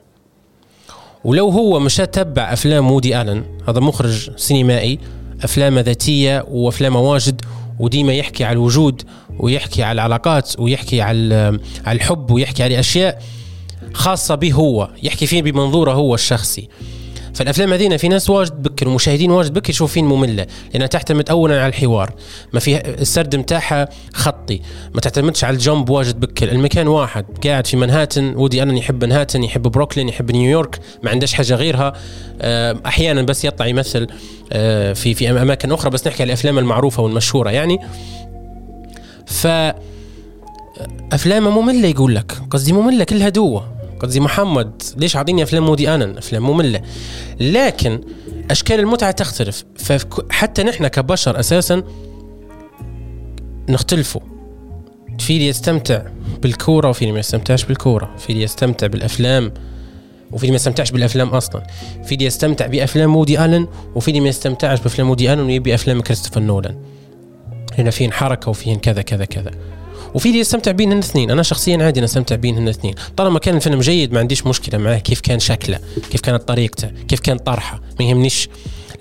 ولو هو مش تبع أفلام وودي آلن هذا مخرج سينمائي أفلامه ذاتية وأفلامه واجد وديما يحكي على الوجود ويحكي على العلاقات ويحكي على على الحب ويحكي على أشياء خاصة به هو يحكي فيه بمنظوره هو الشخصي. فالافلام هذينا في ناس واجد بكر ومشاهدين واجد بكر يشوفين مملة لأنها تعتمد اولا على الحوار. ما في السرد متاعها خطي ما تعتمدش على الجنب واجد بكر. المكان واحد قاعد في منهاتن ودي أنا يحب منهاتن يحب بروكلين يحب نيويورك ما عندهش حاجة غيرها. آه، أحيانا بس يطلع يمثل آه، في في أماكن أخرى بس نحكي على الأفلام المعروفة والمشهورة يعني. ف افلامه مملة يقول لك قصدي مملة كلها دوه قصدي محمد ليش عاطيني أفلام مودي أنا؟ أفلام مملة. لكن أشكال المتعة تختلف. فحتى نحن كبشر أساسا نختلفوا. في اللي يستمتع بالكورة وفي اللي ما يستمتعش بالكورة. في اللي يستمتع بالأفلام وفي اللي ما يستمتعش بالأفلام أصلا. في اللي يستمتع بأفلام مودي ألن وفي اللي ما يستمتعش بأفلام مودي ألن ويبي أفلام كريستوفر نولان. هنا فين حركة وفين كذا كذا كذا. وفي اللي يستمتع بين الاثنين أنا شخصيا عادي أنا استمتع بين الاثنين طالما كان الفيلم جيد ما عنديش مشكلة معاه. كيف كان شكله كيف كانت طريقته كيف كان طرحه ما يهمنيش.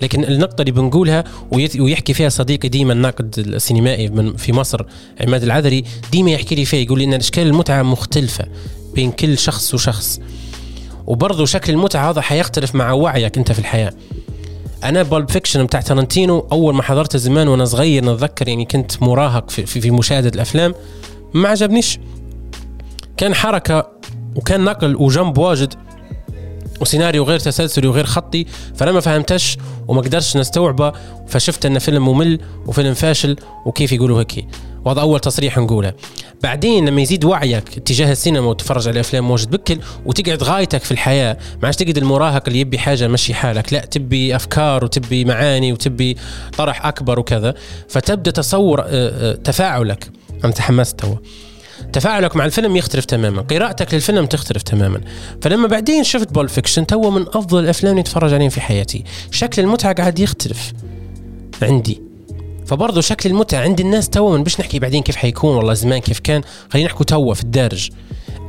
لكن النقطة اللي بنقولها ويحكي فيها صديقي ديما الناقد السينمائي من في مصر عماد العذري ديما يحكي لي فيها يقول لي إن إشكال المتعة مختلفة بين كل شخص وشخص. وبرضه شكل المتعة هذا حيختلف مع وعيك أنت في الحياة. أنا Pulp Fiction بتاع تارنتينو أول ما حضرته زمان وأنا صغير نتذكر يعني كنت مراهق في, في, في مشاهدة الأفلام. ما عجبنيش. كان حركة وكان نقل و jump واجد وسيناريو غير تسلسلي وغير خطي فأنا ما فهمتش وما قدرتش نستوعبه فشفت انه فيلم ممل وفيلم فاشل وكيف يقولوا هيك. وهذا أول تصريح نقوله. بعدين لما يزيد وعيك تجاه السينما وتتفرج على أفلام واجدة بكل وتقعد غايتك في الحياة ما عادش تقعد المراهق اللي يبي حاجة مشي حالك لا تبي أفكار وتبي معاني وتبي طرح أكبر وكذا. فتبدأ تصور آه، آه، تفاعلك. أنا تحمست تو. تفاعلك مع الفيلم يختلف تماما. قراءتك للفيلم تختلف تماما. فلما بعدين شفت Pulp Fiction تو من أفضل الأفلام اللي أتفرج عليهم في حياتي. شكل المتعة قاعد يختلف عندي. فبرضه شكل المتعة عند الناس تو باش نحكي بعدين كيف حيكون والله زمان كيف كان. خلينا نحكوا تو في الدارج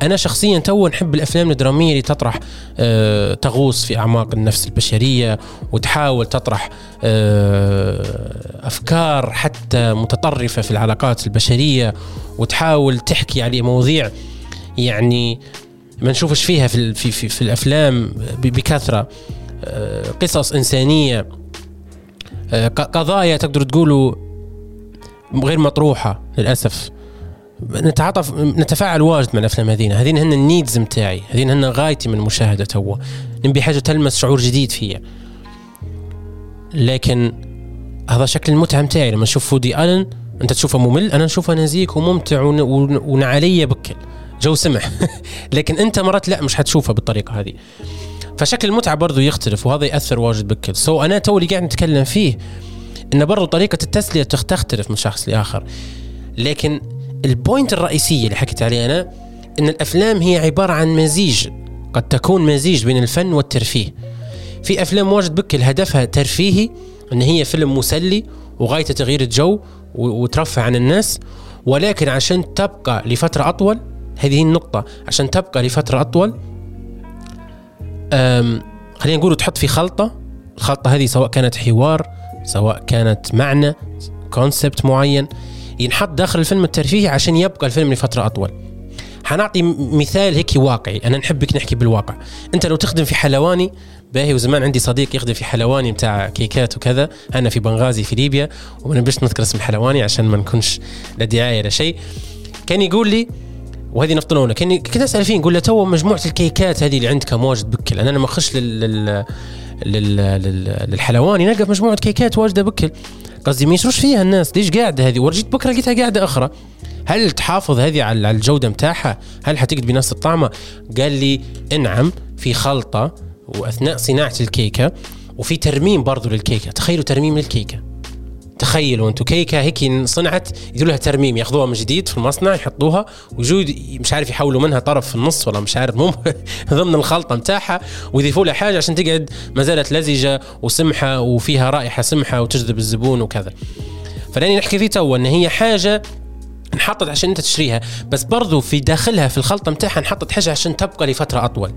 أنا شخصيا تو نحب الأفلام الدرامية اللي تطرح أه تغوص في أعماق النفس البشرية وتحاول تطرح أه أفكار حتى متطرفة في العلاقات البشرية وتحاول تحكي على مواضيع يعني ما نشوفش فيها في في في, في الأفلام بكثرة. أه قصص إنسانية قضايا تقدروا تقولوا غير مطروحة للأسف. نتعاطف نتفاعل واجد مع الأفلام هذينا. هذين هن النيدز متاعي. هذين هن غايتي من المشاهدة توا. نبي حاجة تلمس شعور جديد فيا. لكن هذا شكل المتعة متاعي. لما نشوف فودي آلن أنت تشوفه ممل أنا نشوفه نزيك وممتع ونعلية بكل. جو سمح. لكن أنت مرات لا مش حتشوفه بالطريقة هذه. فشكل المتعة برضو يختلف وهذا يأثر واجد بكل so أنا تو اللي قاعد نتكلم فيه إن برضو طريقة التسلية تختلف من شخص لآخر. لكن ال point الرئيسية اللي حكيت عليها أنا إن الأفلام هي عبارة عن مزيج قد تكون مزيج بين الفن والترفيه. في أفلام واجد بكل هدفها ترفيهي إن هي فيلم مسلي وغايته تغيير الجو وترفع عن الناس. ولكن عشان تبقى لفترة أطول هذه النقطة عشان تبقى لفترة أطول خلينا نقول تحط في خلطة. الخلطة هذه سواء كانت حوار سواء كانت معنى كونسبت معين ينحط داخل الفيلم الترفيهي عشان يبقى الفيلم لفترة أطول. حنعطي مثال هيك واقعي. أنا نحبك نحكي بالواقع. أنت لو تخدم في حلواني باهي وزمان عندي صديق يخدم في حلواني بتاع كيكات وكذا. أنا في بنغازي في ليبيا وما نبيش نذكر اسم الحلواني عشان ما نكونش لا دعاية لا شيء. كان يقول لي وهذه نفطنونه كان كنت أسأل فيه نقول له تو مجموعة الكيكات هذه اللي عندك واجد بكل. أنا لما اخش لل, لل... لل... للحلواني نلقى مجموعة كيكات واجدة بكل. قصدي ما يشروش فيها الناس؟ ليش قاعدة هذه؟ ورجيت بكرة لقيتها قاعدة أخرى. هل تحافظ هذه على الجودة متاعها هل حتقعد بنفس الطعمة؟ قال لي انعم في خلطة وأثناء صناعة الكيكة وفي ترميم برضو للكيكة. تخيلوا ترميم للكيكة. تخيلوا أنتم كيكه هيك صنعت يديروا لها ترميم ياخذوها من جديد في المصنع يحطوها ويجوا مش عارف يحولوا منها طرف في النص ولا مش عارف مو ضمن الخلطة متاعها ويضيفوا لها حاجة عشان تقعد ما زالت لزجة وسمحة وفيها رائحة سمحة وتجذب الزبون وكذا. فلأني نحكي فيه تو إن هي حاجة انحطت عشان أنت تشتريها بس برضو في داخلها في الخلطة متاعها انحطت حاجة عشان تبقى لفترة أطول.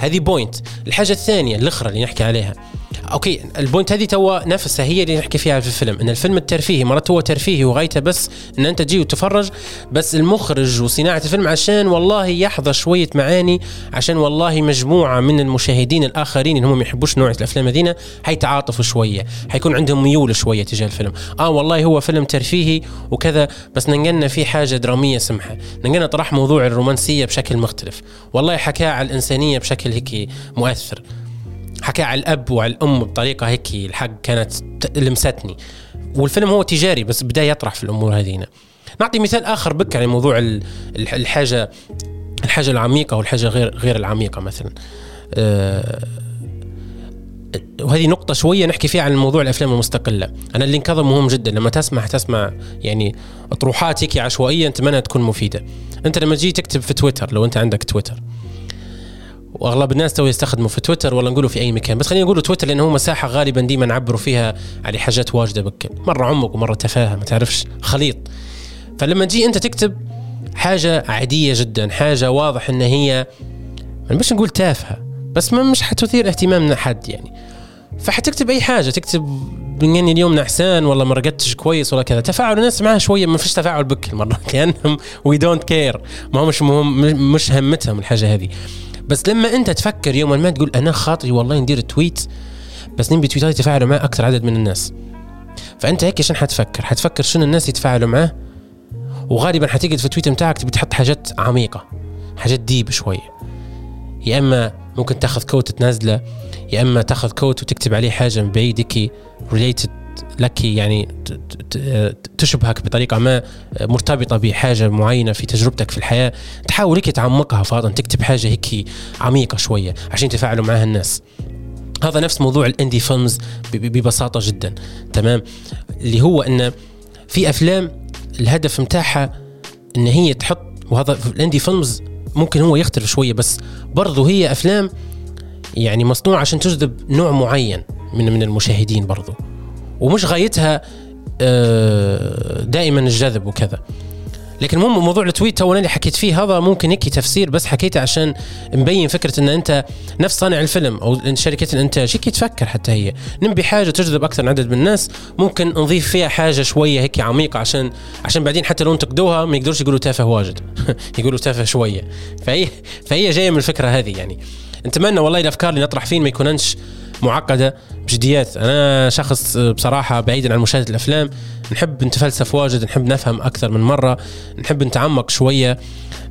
هذه point. الحاجة الثانية الأخرى اللي نحكي عليها. أوكي ال point هذه توا نفسها هي اللي نحكي فيها في الفيلم. إن الفيلم الترفيهي مرات هو ترفيهي وغايته بس إن أنت تجي وتفرج بس المخرج وصناعة الفيلم عشان والله يحط شوية معاني عشان والله مجموعة من المشاهدين الآخرين اللي هم ما يحبوش نوع الأفلام هذينا حيتعاطفوا شوية. حيكون عندهم ميول شوية تجاه الفيلم. آه والله هو فيلم ترفيهي وكذا بس ننقلنا فيه حاجة درامية سمحة. ننقلنا طرح موضوع الرومانسية بشكل مختلف. والله حكاه على الإنسانية بشكل هيك مؤثر. حكى على الأب وعلى الأم بطريقة هيك الحق كانت لمستني. والفيلم هو تجاري بس بدا يطرح في الأمور هذينا. نعطي مثال آخر بك على موضوع الحاجة الحاجة العميقة والحاجة غير غير العميقة مثلا. أه وهذه نقطة شوية نحكي فيها عن موضوع الأفلام المستقلة. أنا اللي انكظم مهم جدا. لما تسمع تسمع يعني أطروحات هيك عشوائية أنت تكون مفيدة. أنت لما تجي تكتب في تويتر لو أنت عندك تويتر وأغلب الناس تو يستخدموا في تويتر ولا نقولوا في أي مكان. بس خلينا نقولوا تويتر لأنه هو مساحة غالبا ديما نعبروا فيها على حاجات واجدة بك. مرة عمق ومرة تفاهة ما تعرفش خليط. فلما تجي أنت تكتب حاجة عادية جدا حاجة واضح إن هي مش نقول تافهة بس ما مش حتثير اهتمام حد يعني. فحتكتب أي حاجة تكتب بنجني اليوم نعسان والله ما رقدتش كويس ولا كذا. تفاعل الناس معها شوية ما فيش تفاعل بكل مرات لانهم we don't care ما هو مش مهم مش همتهم الحاجة هذه. بس لما انت تفكر يوما ما تقول أنا خاطري والله ندير tweet بس نبي تويتات يتفاعلوا معاه أكثر عدد من الناس. فأنت هيك عشان حتفكر؟ حتفكر شنو الناس يتفاعلوا معاه وغالبا حتقعد في ال tweet بتاعك تبي تحط حاجات عميقة حاجات deep شوية. يا إما ممكن تاخذ quote تنزله يا إما تاخذ quote وتكتب عليه حاجة من بعيد هيك related لك يعني تشبهك بطريقة ما مرتبطة بحاجة معينة في تجربتك في الحياة. تحاول هيك تعمقها فاضا تكتب حاجة هيك عميقة شوية عشان يتفاعلوا معها الناس. هذا نفس موضوع ال indie films ببساطة جدا. تمام؟ اللي هو إن في أفلام الهدف متاعها إن هي تحط وهذا ال indie films ممكن هو يختلف شوية بس برضه هي أفلام يعني مصنوعة عشان تجذب نوع معين من من المشاهدين برضه ومش غايتها آه، دائما الجذب وكذا. لكن المهم موضوع ال tweet تو اللي حكيت فيه هذا ممكن هيك تفسير بس حكيته عشان مبين فكرة إن أنت نفس صانع الفيلم أو شركة الإنتاج. هيك تفكر حتى هي. نبي حاجة تجذب أكثر عدد من الناس. ممكن نضيف فيها حاجة شوية هيك عميقة عشان عشان بعدين حتى لو انتقدوها ما يقدروش يقولوا تافه واجد. يقولوا تافه شوية. فهي فهي جاية من الفكرة هذه يعني. نتمنى والله الأفكار اللي نطرح فين ما يكوننش معقدة بجديات. أنا شخص بصراحة بعيدا عن مشاهدة الأفلام نحب نتفلسف واجد نحب نفهم أكثر من مرة نحب نتعمق شوية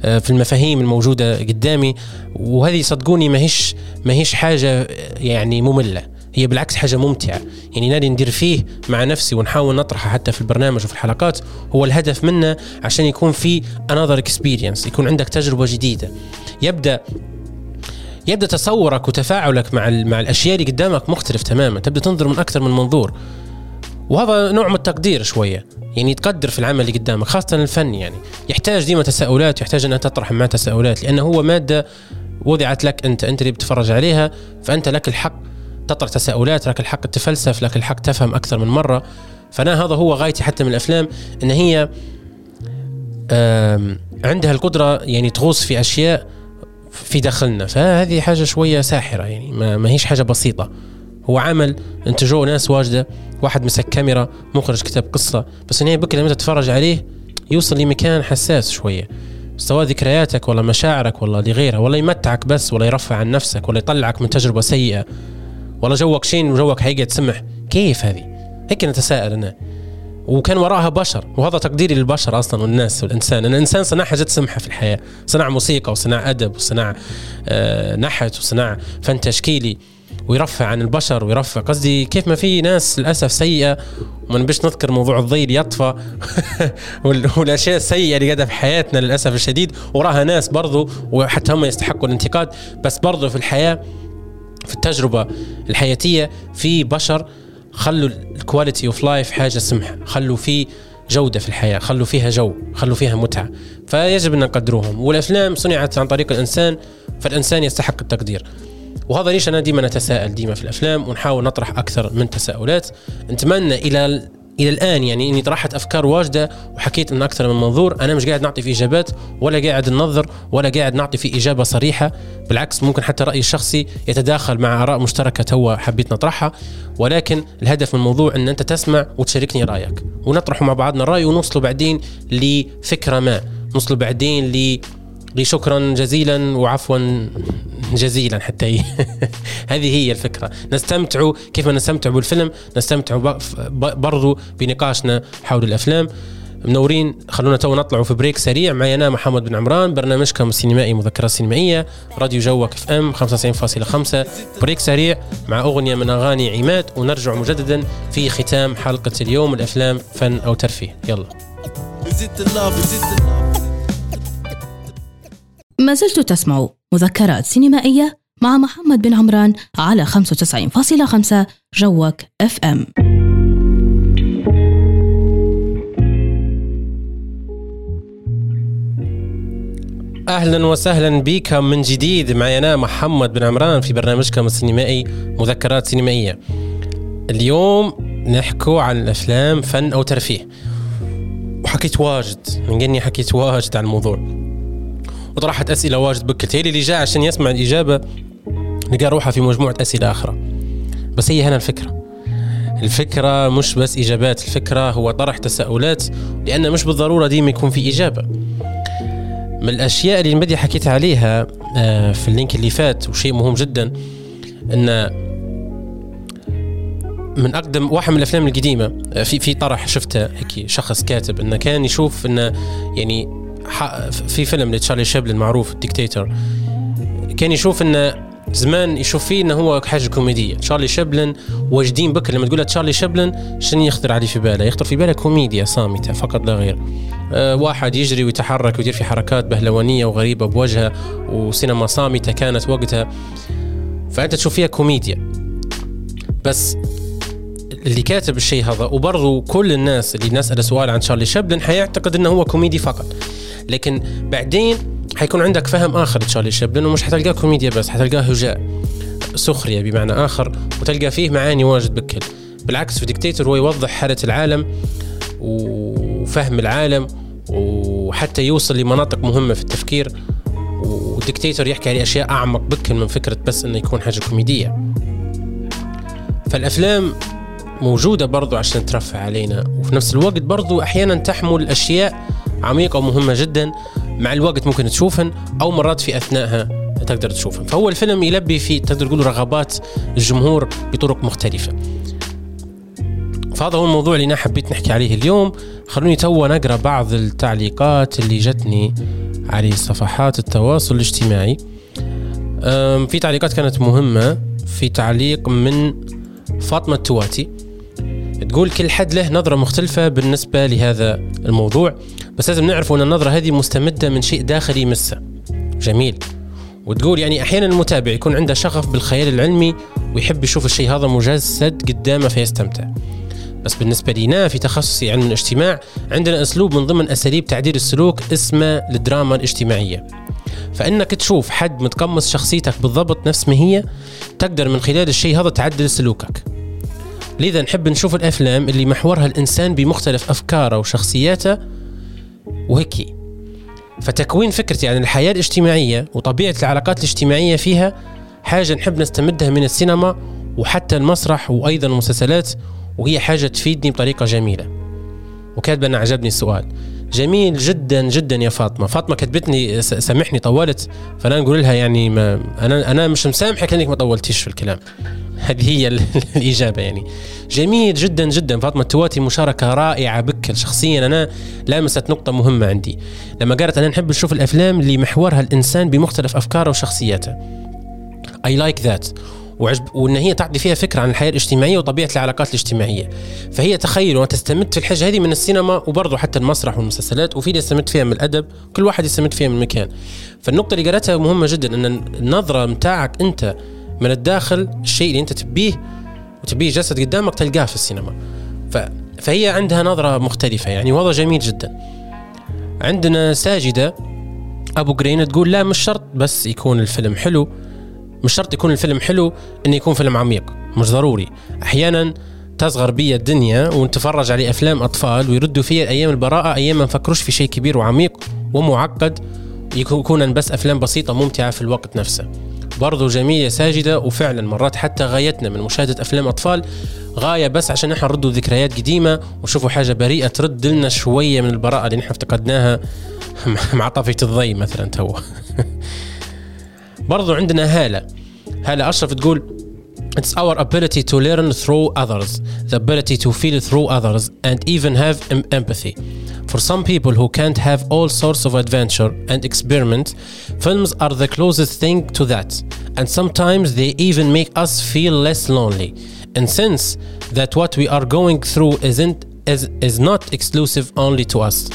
آه، في المفاهيم الموجودة قدامي وهذه صدقوني ما هيش ما هيش حاجة يعني مملة. هي بالعكس حاجة ممتعة. يعني نادي ندير فيه مع نفسي ونحاول نطرحه حتى في البرنامج وفي الحلقات. هو الهدف منه عشان يكون في another experience يكون عندك تجربة جديدة. يبدأ يبدأ تصورك وتفاعلك مع مع الأشياء اللي قدامك مختلف تماما. تبدأ تنظر من أكثر من منظور. وهذا نوع من التقدير شوية. يعني تقدر في العمل اللي قدامك خاصة الفن يعني. يحتاج ديما تساؤلات يحتاج انها تطرح مع تساؤلات لأنه هو مادة وضعت لك أنت. أنت اللي بتتفرج عليها فأنت لك الحق تطرح تساؤلات لك الحق تفلسف لك الحق تفهم أكثر من مرة. فأنا هذا هو غايتي حتى من الأفلام إن هي عندها القدرة يعني تغوص في أشياء في داخلنا. فهذه حاجة شوية ساحرة يعني ما, هيش حاجة بسيطة. هو عمل انتجوه ناس واجدة واحد مسك كاميرا مخرج كتب قصة بس النهايه بك لما تتفرج عليه يوصل لمكان حساس شوية. سواء ذكرياتك ولا مشاعرك ولا لغيرها ولا يمتعك بس ولا يرفع عن نفسك ولا يطلعك من تجربة سيئة ولا جوك شين وجوك حقيقه تسمح. كيف هذه؟ هيك نتساءل أنا. وكان وراها بشر وهذا تقديري للبشر أصلا والناس والإنسان. ان الانسان صنع حاجات سمحة في الحياة صنع موسيقى وصنع أدب وصنع آه نحت وصنع فن تشكيلي ويرفع عن البشر ويرفع. قصدي كيف ما في ناس للأسف سيئة وما نبيش نذكر موضوع الضي يطفى والأشياء السيئة اللي قاعدة في حياتنا للأسف الشديد. وراها ناس برضو وحتى هم يستحقوا الانتقاد بس برضو في الحياة في التجربة الحياتية في بشر خلوا ال quality of life حاجة سمحه خلوا في جودة في الحياة. خلوا فيها جو. خلوا فيها متعة. فيجب أن نقدروهم. والأفلام صنعت عن طريق الإنسان فالإنسان يستحق التقدير. وهذا ليش أنا ديما نتساءل ديما في الأفلام ونحاول نطرح أكثر من تساؤلات. نتمنى إلى إلى الآن يعني إني طرحت أفكار واجدة وحكيت من أكثر من منظور. أنا مش قاعد نعطي في إجابات ولا قاعد ننظر ولا قاعد نعطي في إجابة صريحة. بالعكس ممكن حتى رايي الشخصي يتداخل مع آراء مشتركة توا حبيت نطرحها. ولكن الهدف من الموضوع إن أنت تسمع وتشاركني رأيك ونطرحوا مع بعضنا الراي ونوصلوا بعدين لفكرة ما. نوصلوا بعدين شكرا جزيلا وعفوا جزيلا حتى هي. هذه هي الفكرة. نستمتع كيف ما نستمتع بالفيلم نستمتع برضو بنقاشنا حول الأفلام. منورين خلونا تو نطلعوا في break سريع. معي أنا محمد بن عمران برنامجكم السينمائي مذكرات سينمائية راديو جوك FM 95.5 break سريع مع أغنية من أغاني عماد ونرجع مجددا في ختام حلقة اليوم. الأفلام فن أو ترفيه. يلا. ما زلت تسمع مذكرات سينمائية مع محمد بن عمران على 95.5 جوك اف ام أهلا وسهلا بكم من جديد معي أنا محمد بن عمران في برنامجكم السينمائي مذكرات سينمائية. اليوم نحكو عن الأفلام فن أو ترفيه. وحكيت واجد من قني حكيت واجد عن الموضوع. وطرحت أسئلة واجد بكت. اللي جاء عشان يسمع الإجابة لقى روحها في مجموعة أسئلة أخرى بس هي هنا الفكرة. الفكرة مش بس إجابات الفكرة هو طرح تساؤلات لأن مش بالضرورة ديما يكون في إجابة. من الأشياء اللي بدي حكيت عليها آه، في اللينك اللي فات وشيء مهم جدا أن من أقدم واحد من الأفلام القديمة آه، في في طرح شفته هيك شخص كاتب إنه كان يشوف إنه يعني في فيلم لتشارلي شابلن معروف الديكتاتور كان يشوف انه زمان يشوف فيه إنه هو حاجة كوميدية. تشارلي شابلن واجدين بكل لما تقول تشارلي شابلن شنو يخطر عليه في باله؟ يخطر في باله كوميديا صامتة فقط لا غير. أه واحد يجري ويتحرك ويدير في حركات بهلوانية وغريبة بوجهه وسينما صامتة كانت وقتها. فأنت تشوف فيها كوميديا. بس اللي كاتب الشيء هذا وبرضه كل الناس اللي نسأل سؤال عن تشارلي شابلن حيعتقد إنه هو كوميدي فقط. لكن بعدين حيكون عندك فهم آخر تشارلي شابلن ومش حتلقاه كوميديا بس حتلقاه هجاء سخرية بمعنى آخر وتلقى فيه معاني واجد بكل بالعكس في ديكتاتور هو يوضح حالة العالم وفهم العالم وحتى يوصل لمناطق مهمة في التفكير والديكتاتور يحكي على أشياء أعمق بكل من فكرة بس إنه يكون حاجة كوميدية. فالأفلام موجودة برضو عشان ترفع علينا وفي نفس الوقت برضو أحيانا تحمل أشياء عميقة ومهمة جدا. مع الوقت ممكن تشوفن أو مرات في أثناءها تقدر تشوفن فهو الفيلم يلبي في تقدر تقول رغبات الجمهور بطرق مختلفة. فهذا هو الموضوع اللي أنا حبيت نحكي عليه اليوم. خلوني توا نقرأ بعض التعليقات اللي جتني على صفحات التواصل الاجتماعي. في تعليقات كانت مهمة في تعليق من فاطمة التواتي تقول كل حد له نظرة مختلفة بالنسبة لهذا الموضوع. بس لازم نعرف أن النظرة هذه مستمدة من شيء داخلي يمسه. جميل. وتقول يعني أحيانا المتابع يكون عنده شغف بالخيال العلمي ويحب يشوف الشيء هذا مجسد قدامه فيستمتع. بس بالنسبة لنا في تخصصي علم الاجتماع عندنا أسلوب من ضمن أساليب تعديل السلوك اسمه الدراما الاجتماعية. فإنك تشوف حد متقمص شخصيتك بالضبط نفس ما هي تقدر من خلال الشيء هذا تعدل سلوكك. لذا نحب نشوف الأفلام اللي محورها الإنسان بمختلف أفكاره وشخصياته وهيك فتكوين فكرتي عن الحياة الاجتماعية وطبيعة العلاقات الاجتماعية فيها حاجة نحب نستمدها من السينما وحتى المسرح وأيضا المسلسلات وهي حاجة تفيدني بطريقة جميلة. وكاتبة أنا عجبني السؤال. جميل جدا جدا يا فاطمة. فاطمة كتبتني سامحني طولت. فأنا نقول لها يعني ما أنا أنا مش مسامحك لأنك ما طولتيش في الكلام. هذه هي الإجابة يعني. جميل جدا جدا. فاطمة التواتي مشاركة رائعة بك شخصيا. أنا لامست نقطة مهمة عندي. لما قالت أنا نحب نشوف الأفلام اللي محورها الإنسان بمختلف أفكاره وشخصياته. اي لايك ذات وعجب وإن هي تعطي فيها فكرة عن الحياة الاجتماعية وطبيعة العلاقات الاجتماعية. فهي تخيل وتستمد في الحاجة هذه من السينما وبرضه حتى المسرح والمسلسلات وفي يستمد فيها من الأدب كل واحد يستمد فيها من مكان. فالنقطة اللي قالتها مهمة جدا إن النظرة متاعك أنت من الداخل الشيء اللي أنت تبيه تبيه جسد قدامك تلقاه في السينما. ف... فهي عندها نظرة مختلفة يعني وضع جميل جدا. عندنا ساجدة أبو جرين تقول لا مش شرط بس يكون الفيلم حلو. مش شرط يكون الفيلم حلو إنه يكون فيلم عميق مش ضروري. أحيانا تصغر بي الدنيا ونتفرج على أفلام أطفال ويردوا فيها أيام البراءة أيام ما نفكروش في شيء كبير وعميق ومعقد يكون بس أفلام بسيطة ممتعة في الوقت نفسه. برضو جميلة ساجدة وفعلا مرات حتى غايتنا من مشاهدة أفلام أطفال غاية بس عشان نحن نردوا ذكريات قديمة ونشوفوا حاجة بريئة ترد لنا شوية من البراءة اللي نحن افتقدناها. مع طفية الضي مثلا تو. برضو عندنا هالة هالة أشرف تقول It's our ability to learn through others, the ability to feel through others, and even have empathy. For some people who can't have all sorts of adventure and experiment, films are the closest thing to that, and sometimes they even make us feel less lonely. And since that what we are going through isn't is, is not exclusive only to us.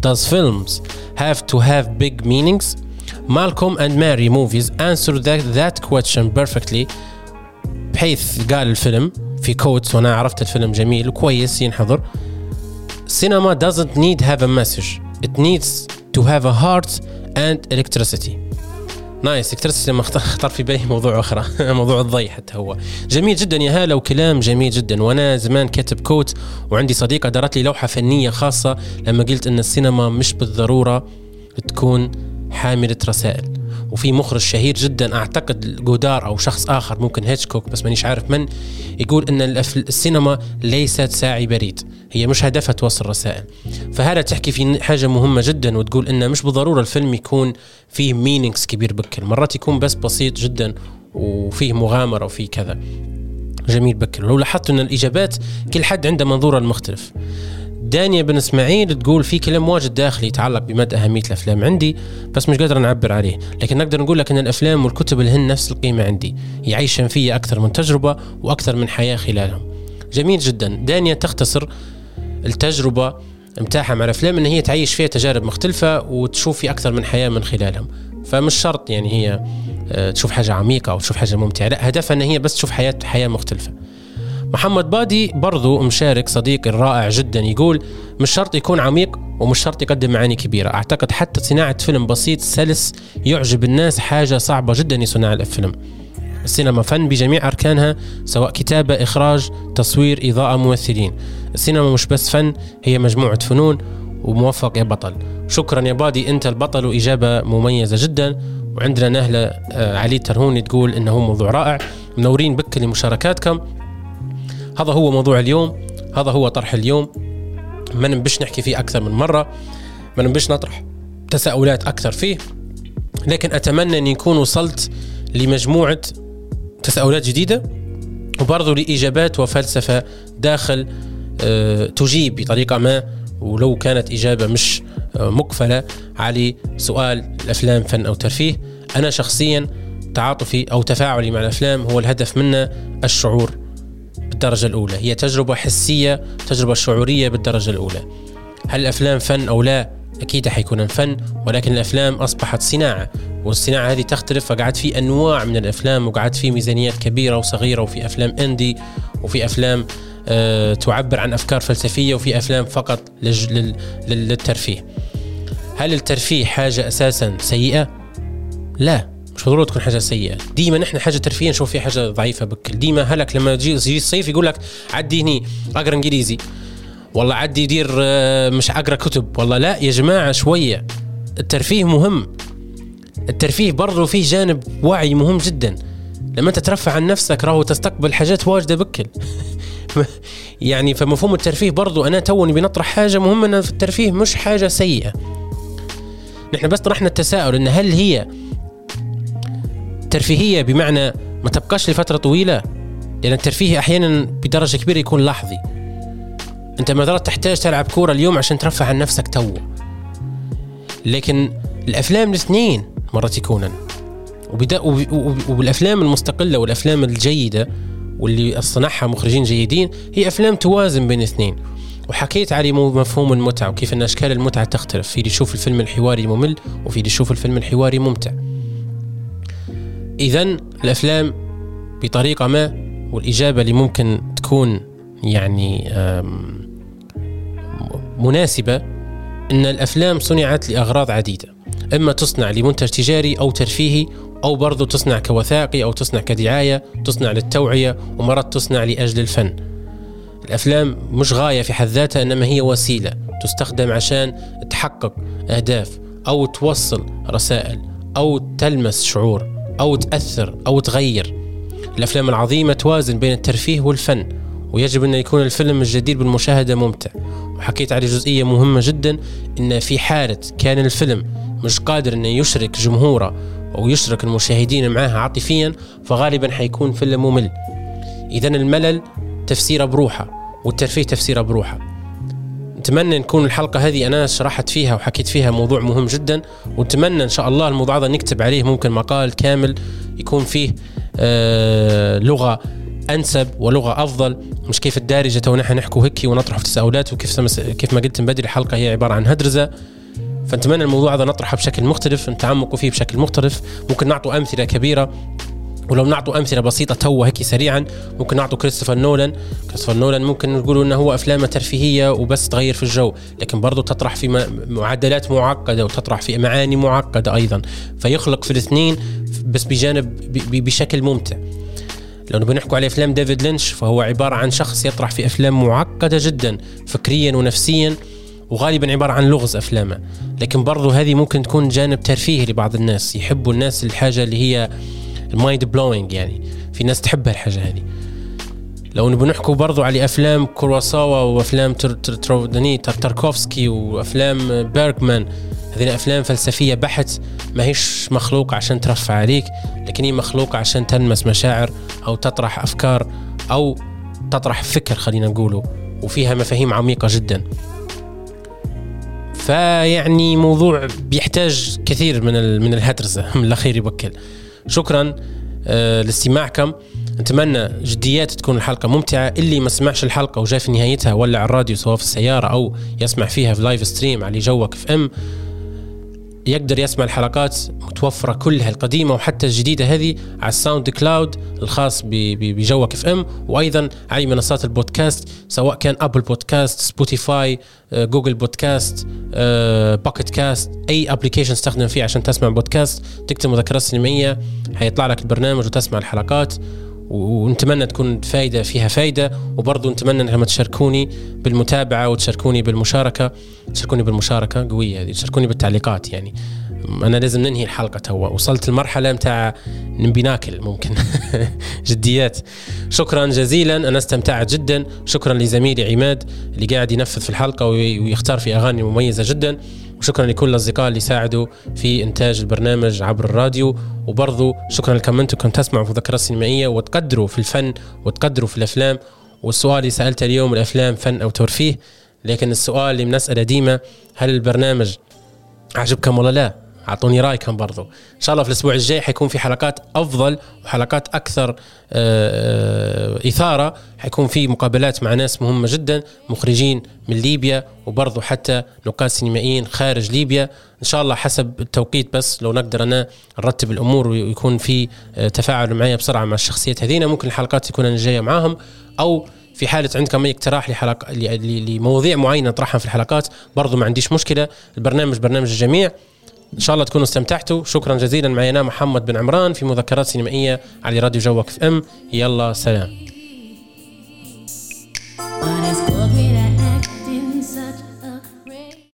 Does films have to have big meanings? And Mary movies answer that, that question perfectly. بحيث قال الفيلم في quotes وأنا عرفت الفيلم جميل وكويس ينحضر. Cinema doesn't need have a message. It needs to have a heart and electricity. nice electricity لما خطر في بالي موضوع أخرى. موضوع الضي حتى هو. جميل جدا يا هاله وكلام جميل جدا. وأنا زمان كاتب quote وعندي صديقة دارت لي لوحة فنية خاصة. لما قلت إن السينما مش بالضرورة تكون حامله رسائل. وفي مخرج شهير جدا أعتقد جودار أو شخص آخر ممكن هيتشكوك بس مانيش عارف من يقول إن السينما ليست ساعي بريد. هي مش هدفها توصل رسائل. فهذا تحكي في حاجة مهمة جدا وتقول انه مش بالضرورة الفيلم يكون فيه meanings كبير بكل. مرات يكون بس بسيط جدا وفيه مغامرة وفيه كذا. جميل بكر لو لاحظت إن الإجابات كل حد عنده منظوره المختلف. دانيا بن إسماعيل تقول في كلام واجد داخلي يتعلق بمدى أهمية الأفلام عندي بس مش قادر نعبر عليه لكن نقدر نقول لك إن الأفلام والكتب لهن نفس القيمة عندي يعيشن فيا أكثر من تجربة وأكثر من حياة خلالهم. جميل جدا. دانيا تختصر التجربة متاحة مع الأفلام إن هي تعيش فيها تجارب مختلفة وتشوف في أكثر من حياة من خلالهم. فمش شرط يعني هي آه، تشوف حاجة عميقة أو تشوف حاجة ممتعة لا هدفها إن هي بس تشوف حياة حياة مختلفة. محمد بادي برضو مشارك صديقي الرائع جدا. يقول مش شرط يكون عميق ومش شرط يقدم معاني كبيرة. أعتقد حتى صناعة فيلم بسيط سلس يعجب الناس. حاجة صعبة جدا يصنع الفيلم. السينما فن بجميع أركانها سواء كتابة إخراج تصوير إضاءة ممثلين. السينما مش بس فن هي مجموعة فنون وموفق يا بطل. شكرا يا بادي. أنت البطل وإجابة مميزة جدا. وعندنا نهلة آه، علي ترهوني تقول إنه موضوع رائع. منورين بك لمشاركاتكم. هذا هو موضوع اليوم هذا هو طرح اليوم. ما نبش نحكي فيه أكثر من مرة ما نبش نطرح تساؤلات أكثر فيه لكن أتمنى أن يكون وصلت لمجموعة تساؤلات جديدة وبرضو لإجابات وفلسفة داخل أه تجيب بطريقة ما. ولو كانت إجابة مش أه مقفلة على سؤال الأفلام فن أو ترفيه أنا شخصيا تعاطفي أو تفاعلي مع الأفلام هو الهدف منه الشعور. بالدرجة الأولى. هي تجربة حسية تجربة شعورية بالدرجة الأولى. هل الأفلام فن أو لا؟ أكيد حيكون فن ولكن الأفلام أصبحت صناعة والصناعة هذه تختلف فقعد في أنواع من الأفلام وقعد في ميزانيات كبيرة وصغيرة وفي أفلام إندي وفي أفلام أه تعبر عن أفكار فلسفية وفي أفلام فقط للترفيه. هل الترفيه حاجة أساسا سيئة؟ لا. مش ضروري تكون حاجة سيئة. ديما نحن حاجة ترفيه نشوف فيها حاجة ضعيفة بكل. ديما هلك لما يجي الصيف يقول لك عدي هني أقرأ إنجليزي. والله عدي يدير آه، مش أقرأ كتب. والله لا يا جماعة شوية. الترفيه مهم. الترفيه برضه فيه جانب وعي مهم جدا. لما انت ترفع عن نفسك راهو تستقبل حاجات واجدة بكل. يعني فمفهوم الترفيه برضو أنا توني بنطرح حاجة مهمة في الترفيه مش حاجة سيئة. نحن بس طرحنا التساؤل إن هل هي ترفيهيه بمعنى ما تبقاش لفترة طويلة لأن الترفيه أحيانا بدرجة كبيرة يكون لحظي. أنت مثلا تحتاج تلعب كورة اليوم عشان ترفع عن نفسك تو. لكن الأفلام الاثنين مرات يكونن. وبالافلام المستقلة والأفلام الجيدة واللي صنعها مخرجين جيدين هي أفلام توازن بين الاثنين. وحكيت على مفهوم المتعة وكيف أن أشكال المتعة تختلف. في اللي يشوف الفيلم الحواري ممل وفي اللي يشوف الفيلم الحواري ممتع. اذا الأفلام بطريقة ما والإجابة اللي ممكن تكون يعني مناسبة إن الأفلام صنعت لأغراض عديدة إما تصنع لمنتج تجاري أو ترفيهي أو برضو تصنع كوثائقي أو تصنع كدعاية تصنع للتوعية ومرات تصنع لأجل الفن. الأفلام مش غاية في حد ذاتها إنما هي وسيلة تستخدم عشان تحقق أهداف أو توصل رسائل أو تلمس شعور. أو تأثر أو تغير. الأفلام العظيمة توازن بين الترفيه والفن ويجب أن يكون الفيلم الجديد بالمشاهدة ممتع. وحكيت على جزئية مهمة جدا أن في حالة كان الفيلم مش قادر أنه يشرك جمهوره أو يشرك المشاهدين معاه عاطفيا فغالبا حيكون فيلم ممل. إذا الملل تفسيره بروحه والترفيه تفسيره بروحه. نتمنى نكون الحلقة هذه أنا شرحت فيها وحكيت فيها موضوع مهم جدا ونتمنى إن شاء الله الموضوع هذا نكتب عليه ممكن مقال كامل يكون فيه آه لغة أنسب ولغة أفضل. مش كيف الدارجة تو نحن نحكوا هيك ونطرح في تساؤلات وكيف كيف ما قلت من بدري الحلقة هي عبارة عن هدرزة. فنتمنى الموضوع هذا نطرحه بشكل مختلف نتعمقوا فيه بشكل مختلف. ممكن نعطوا أمثلة كبيرة. ولو نعطوا أمثلة بسيطة تو هيك سريعا ممكن نعطوا كريستوفر نولان كريستوفر نولان ممكن نقولوا إنه هو أفلامه ترفيهية وبس تغير في الجو لكن برضه تطرح في معدلات معقدة وتطرح في معاني معقدة أيضا. فيخلق في الاثنين بس بجانب بشكل ممتع. لو نبغى نحكوا على أفلام ديفيد لينش فهو عبارة عن شخص يطرح في أفلام معقدة جدا فكريا ونفسيا وغالبا عبارة عن لغز أفلامه. لكن برضو هذه ممكن تكون جانب ترفيهي لبعض الناس يحبوا الناس الحاجة اللي هي ال mind blowing يعني. في ناس تحب الحاجة هذه. لو نبغى نحكوا برضو على أفلام كوراساوا وأفلام تاركوفسكي وأفلام بيركمان هذه أفلام فلسفية بحت ما هيش مخلوقه عشان ترفع عليك لكن هي مخلوقه عشان تلمس مشاعر أو تطرح أفكار أو تطرح فكر خلينا نقوله وفيها مفاهيم عميقة جدا. فيعني موضوع بيحتاج كثير من من الهترزه من الأخير يبكل شكرا آه لاستماعكم نتمنى جديات تكون الحلقة ممتعة. اللي ما سمعش الحلقة وجاء في نهايتها ولع الراديو سواء في السيارة أو يسمع فيها في live stream على جوك اف ام يقدر يسمع الحلقات متوفرة كلها القديمة وحتى الجديدة هذه على ال SoundCloud الخاص بجوك اف ام وأيضا على منصات البودكاست سواء كان Apple Podcast Spotify Google Podcast Pocket Casts أي application تستخدم فيه عشان تسمع بودكاست تكتب مذكرات سينمائية حيطلع لك البرنامج وتسمع الحلقات. ونتمنى تكون فايدة فيها فايدة وبرضو نتمنى إنكم تشاركوني بالمتابعة وتشاركوني بالمشاركة. تشاركوني بالمشاركة قوية هذه تشاركوني بالتعليقات يعني. أنا لازم ننهي الحلقة توا. وصلت المرحلة متاع نبي ناكل ممكن. جديات. شكرا جزيلا. أنا استمتعت جدا. شكرا لزميلي عماد اللي قاعد ينفذ في الحلقة ويختار في أغاني مميزة جدا. وشكرا لكل الأصدقاء اللي ساعدوا في إنتاج البرنامج عبر الراديو. وبرضو شكرا لكم أنتم كنتم تسمعوا في ذكرى السينمائية وتقدروا في الفن وتقدروا في الأفلام. والسؤال اللي سالته اليوم الأفلام فن أو ترفيه؟ لكن السؤال اللي بنسأله ديما هل البرنامج عجبكم ولا لا؟ أعطوني رايكم برضو. إن شاء الله في الأسبوع الجاي حيكون في حلقات أفضل وحلقات أكثر آه، آه، إثارة. حيكون في مقابلات مع ناس مهمة جدا مخرجين من ليبيا وبرضو حتى نقاد سينمائيين خارج ليبيا. إن شاء الله حسب التوقيت بس لو نقدر أنا نرتب الأمور ويكون في آه، تفاعل معي بسرعة مع الشخصيات هذينا ممكن الحلقات تكون أنا جاية معاهم أو في حالة عندكم أي اقتراح لحلقه لمواضيع معينة نطرحها في الحلقات برضو ما عنديش مشكلة. البرنامج برنامج الجميع. إن شاء الله تكونوا استمتعتوا. شكرا جزيلا. معنا محمد بن عمران في مذكرات سينمائية على راديو جوك اف إم. يلا سلام.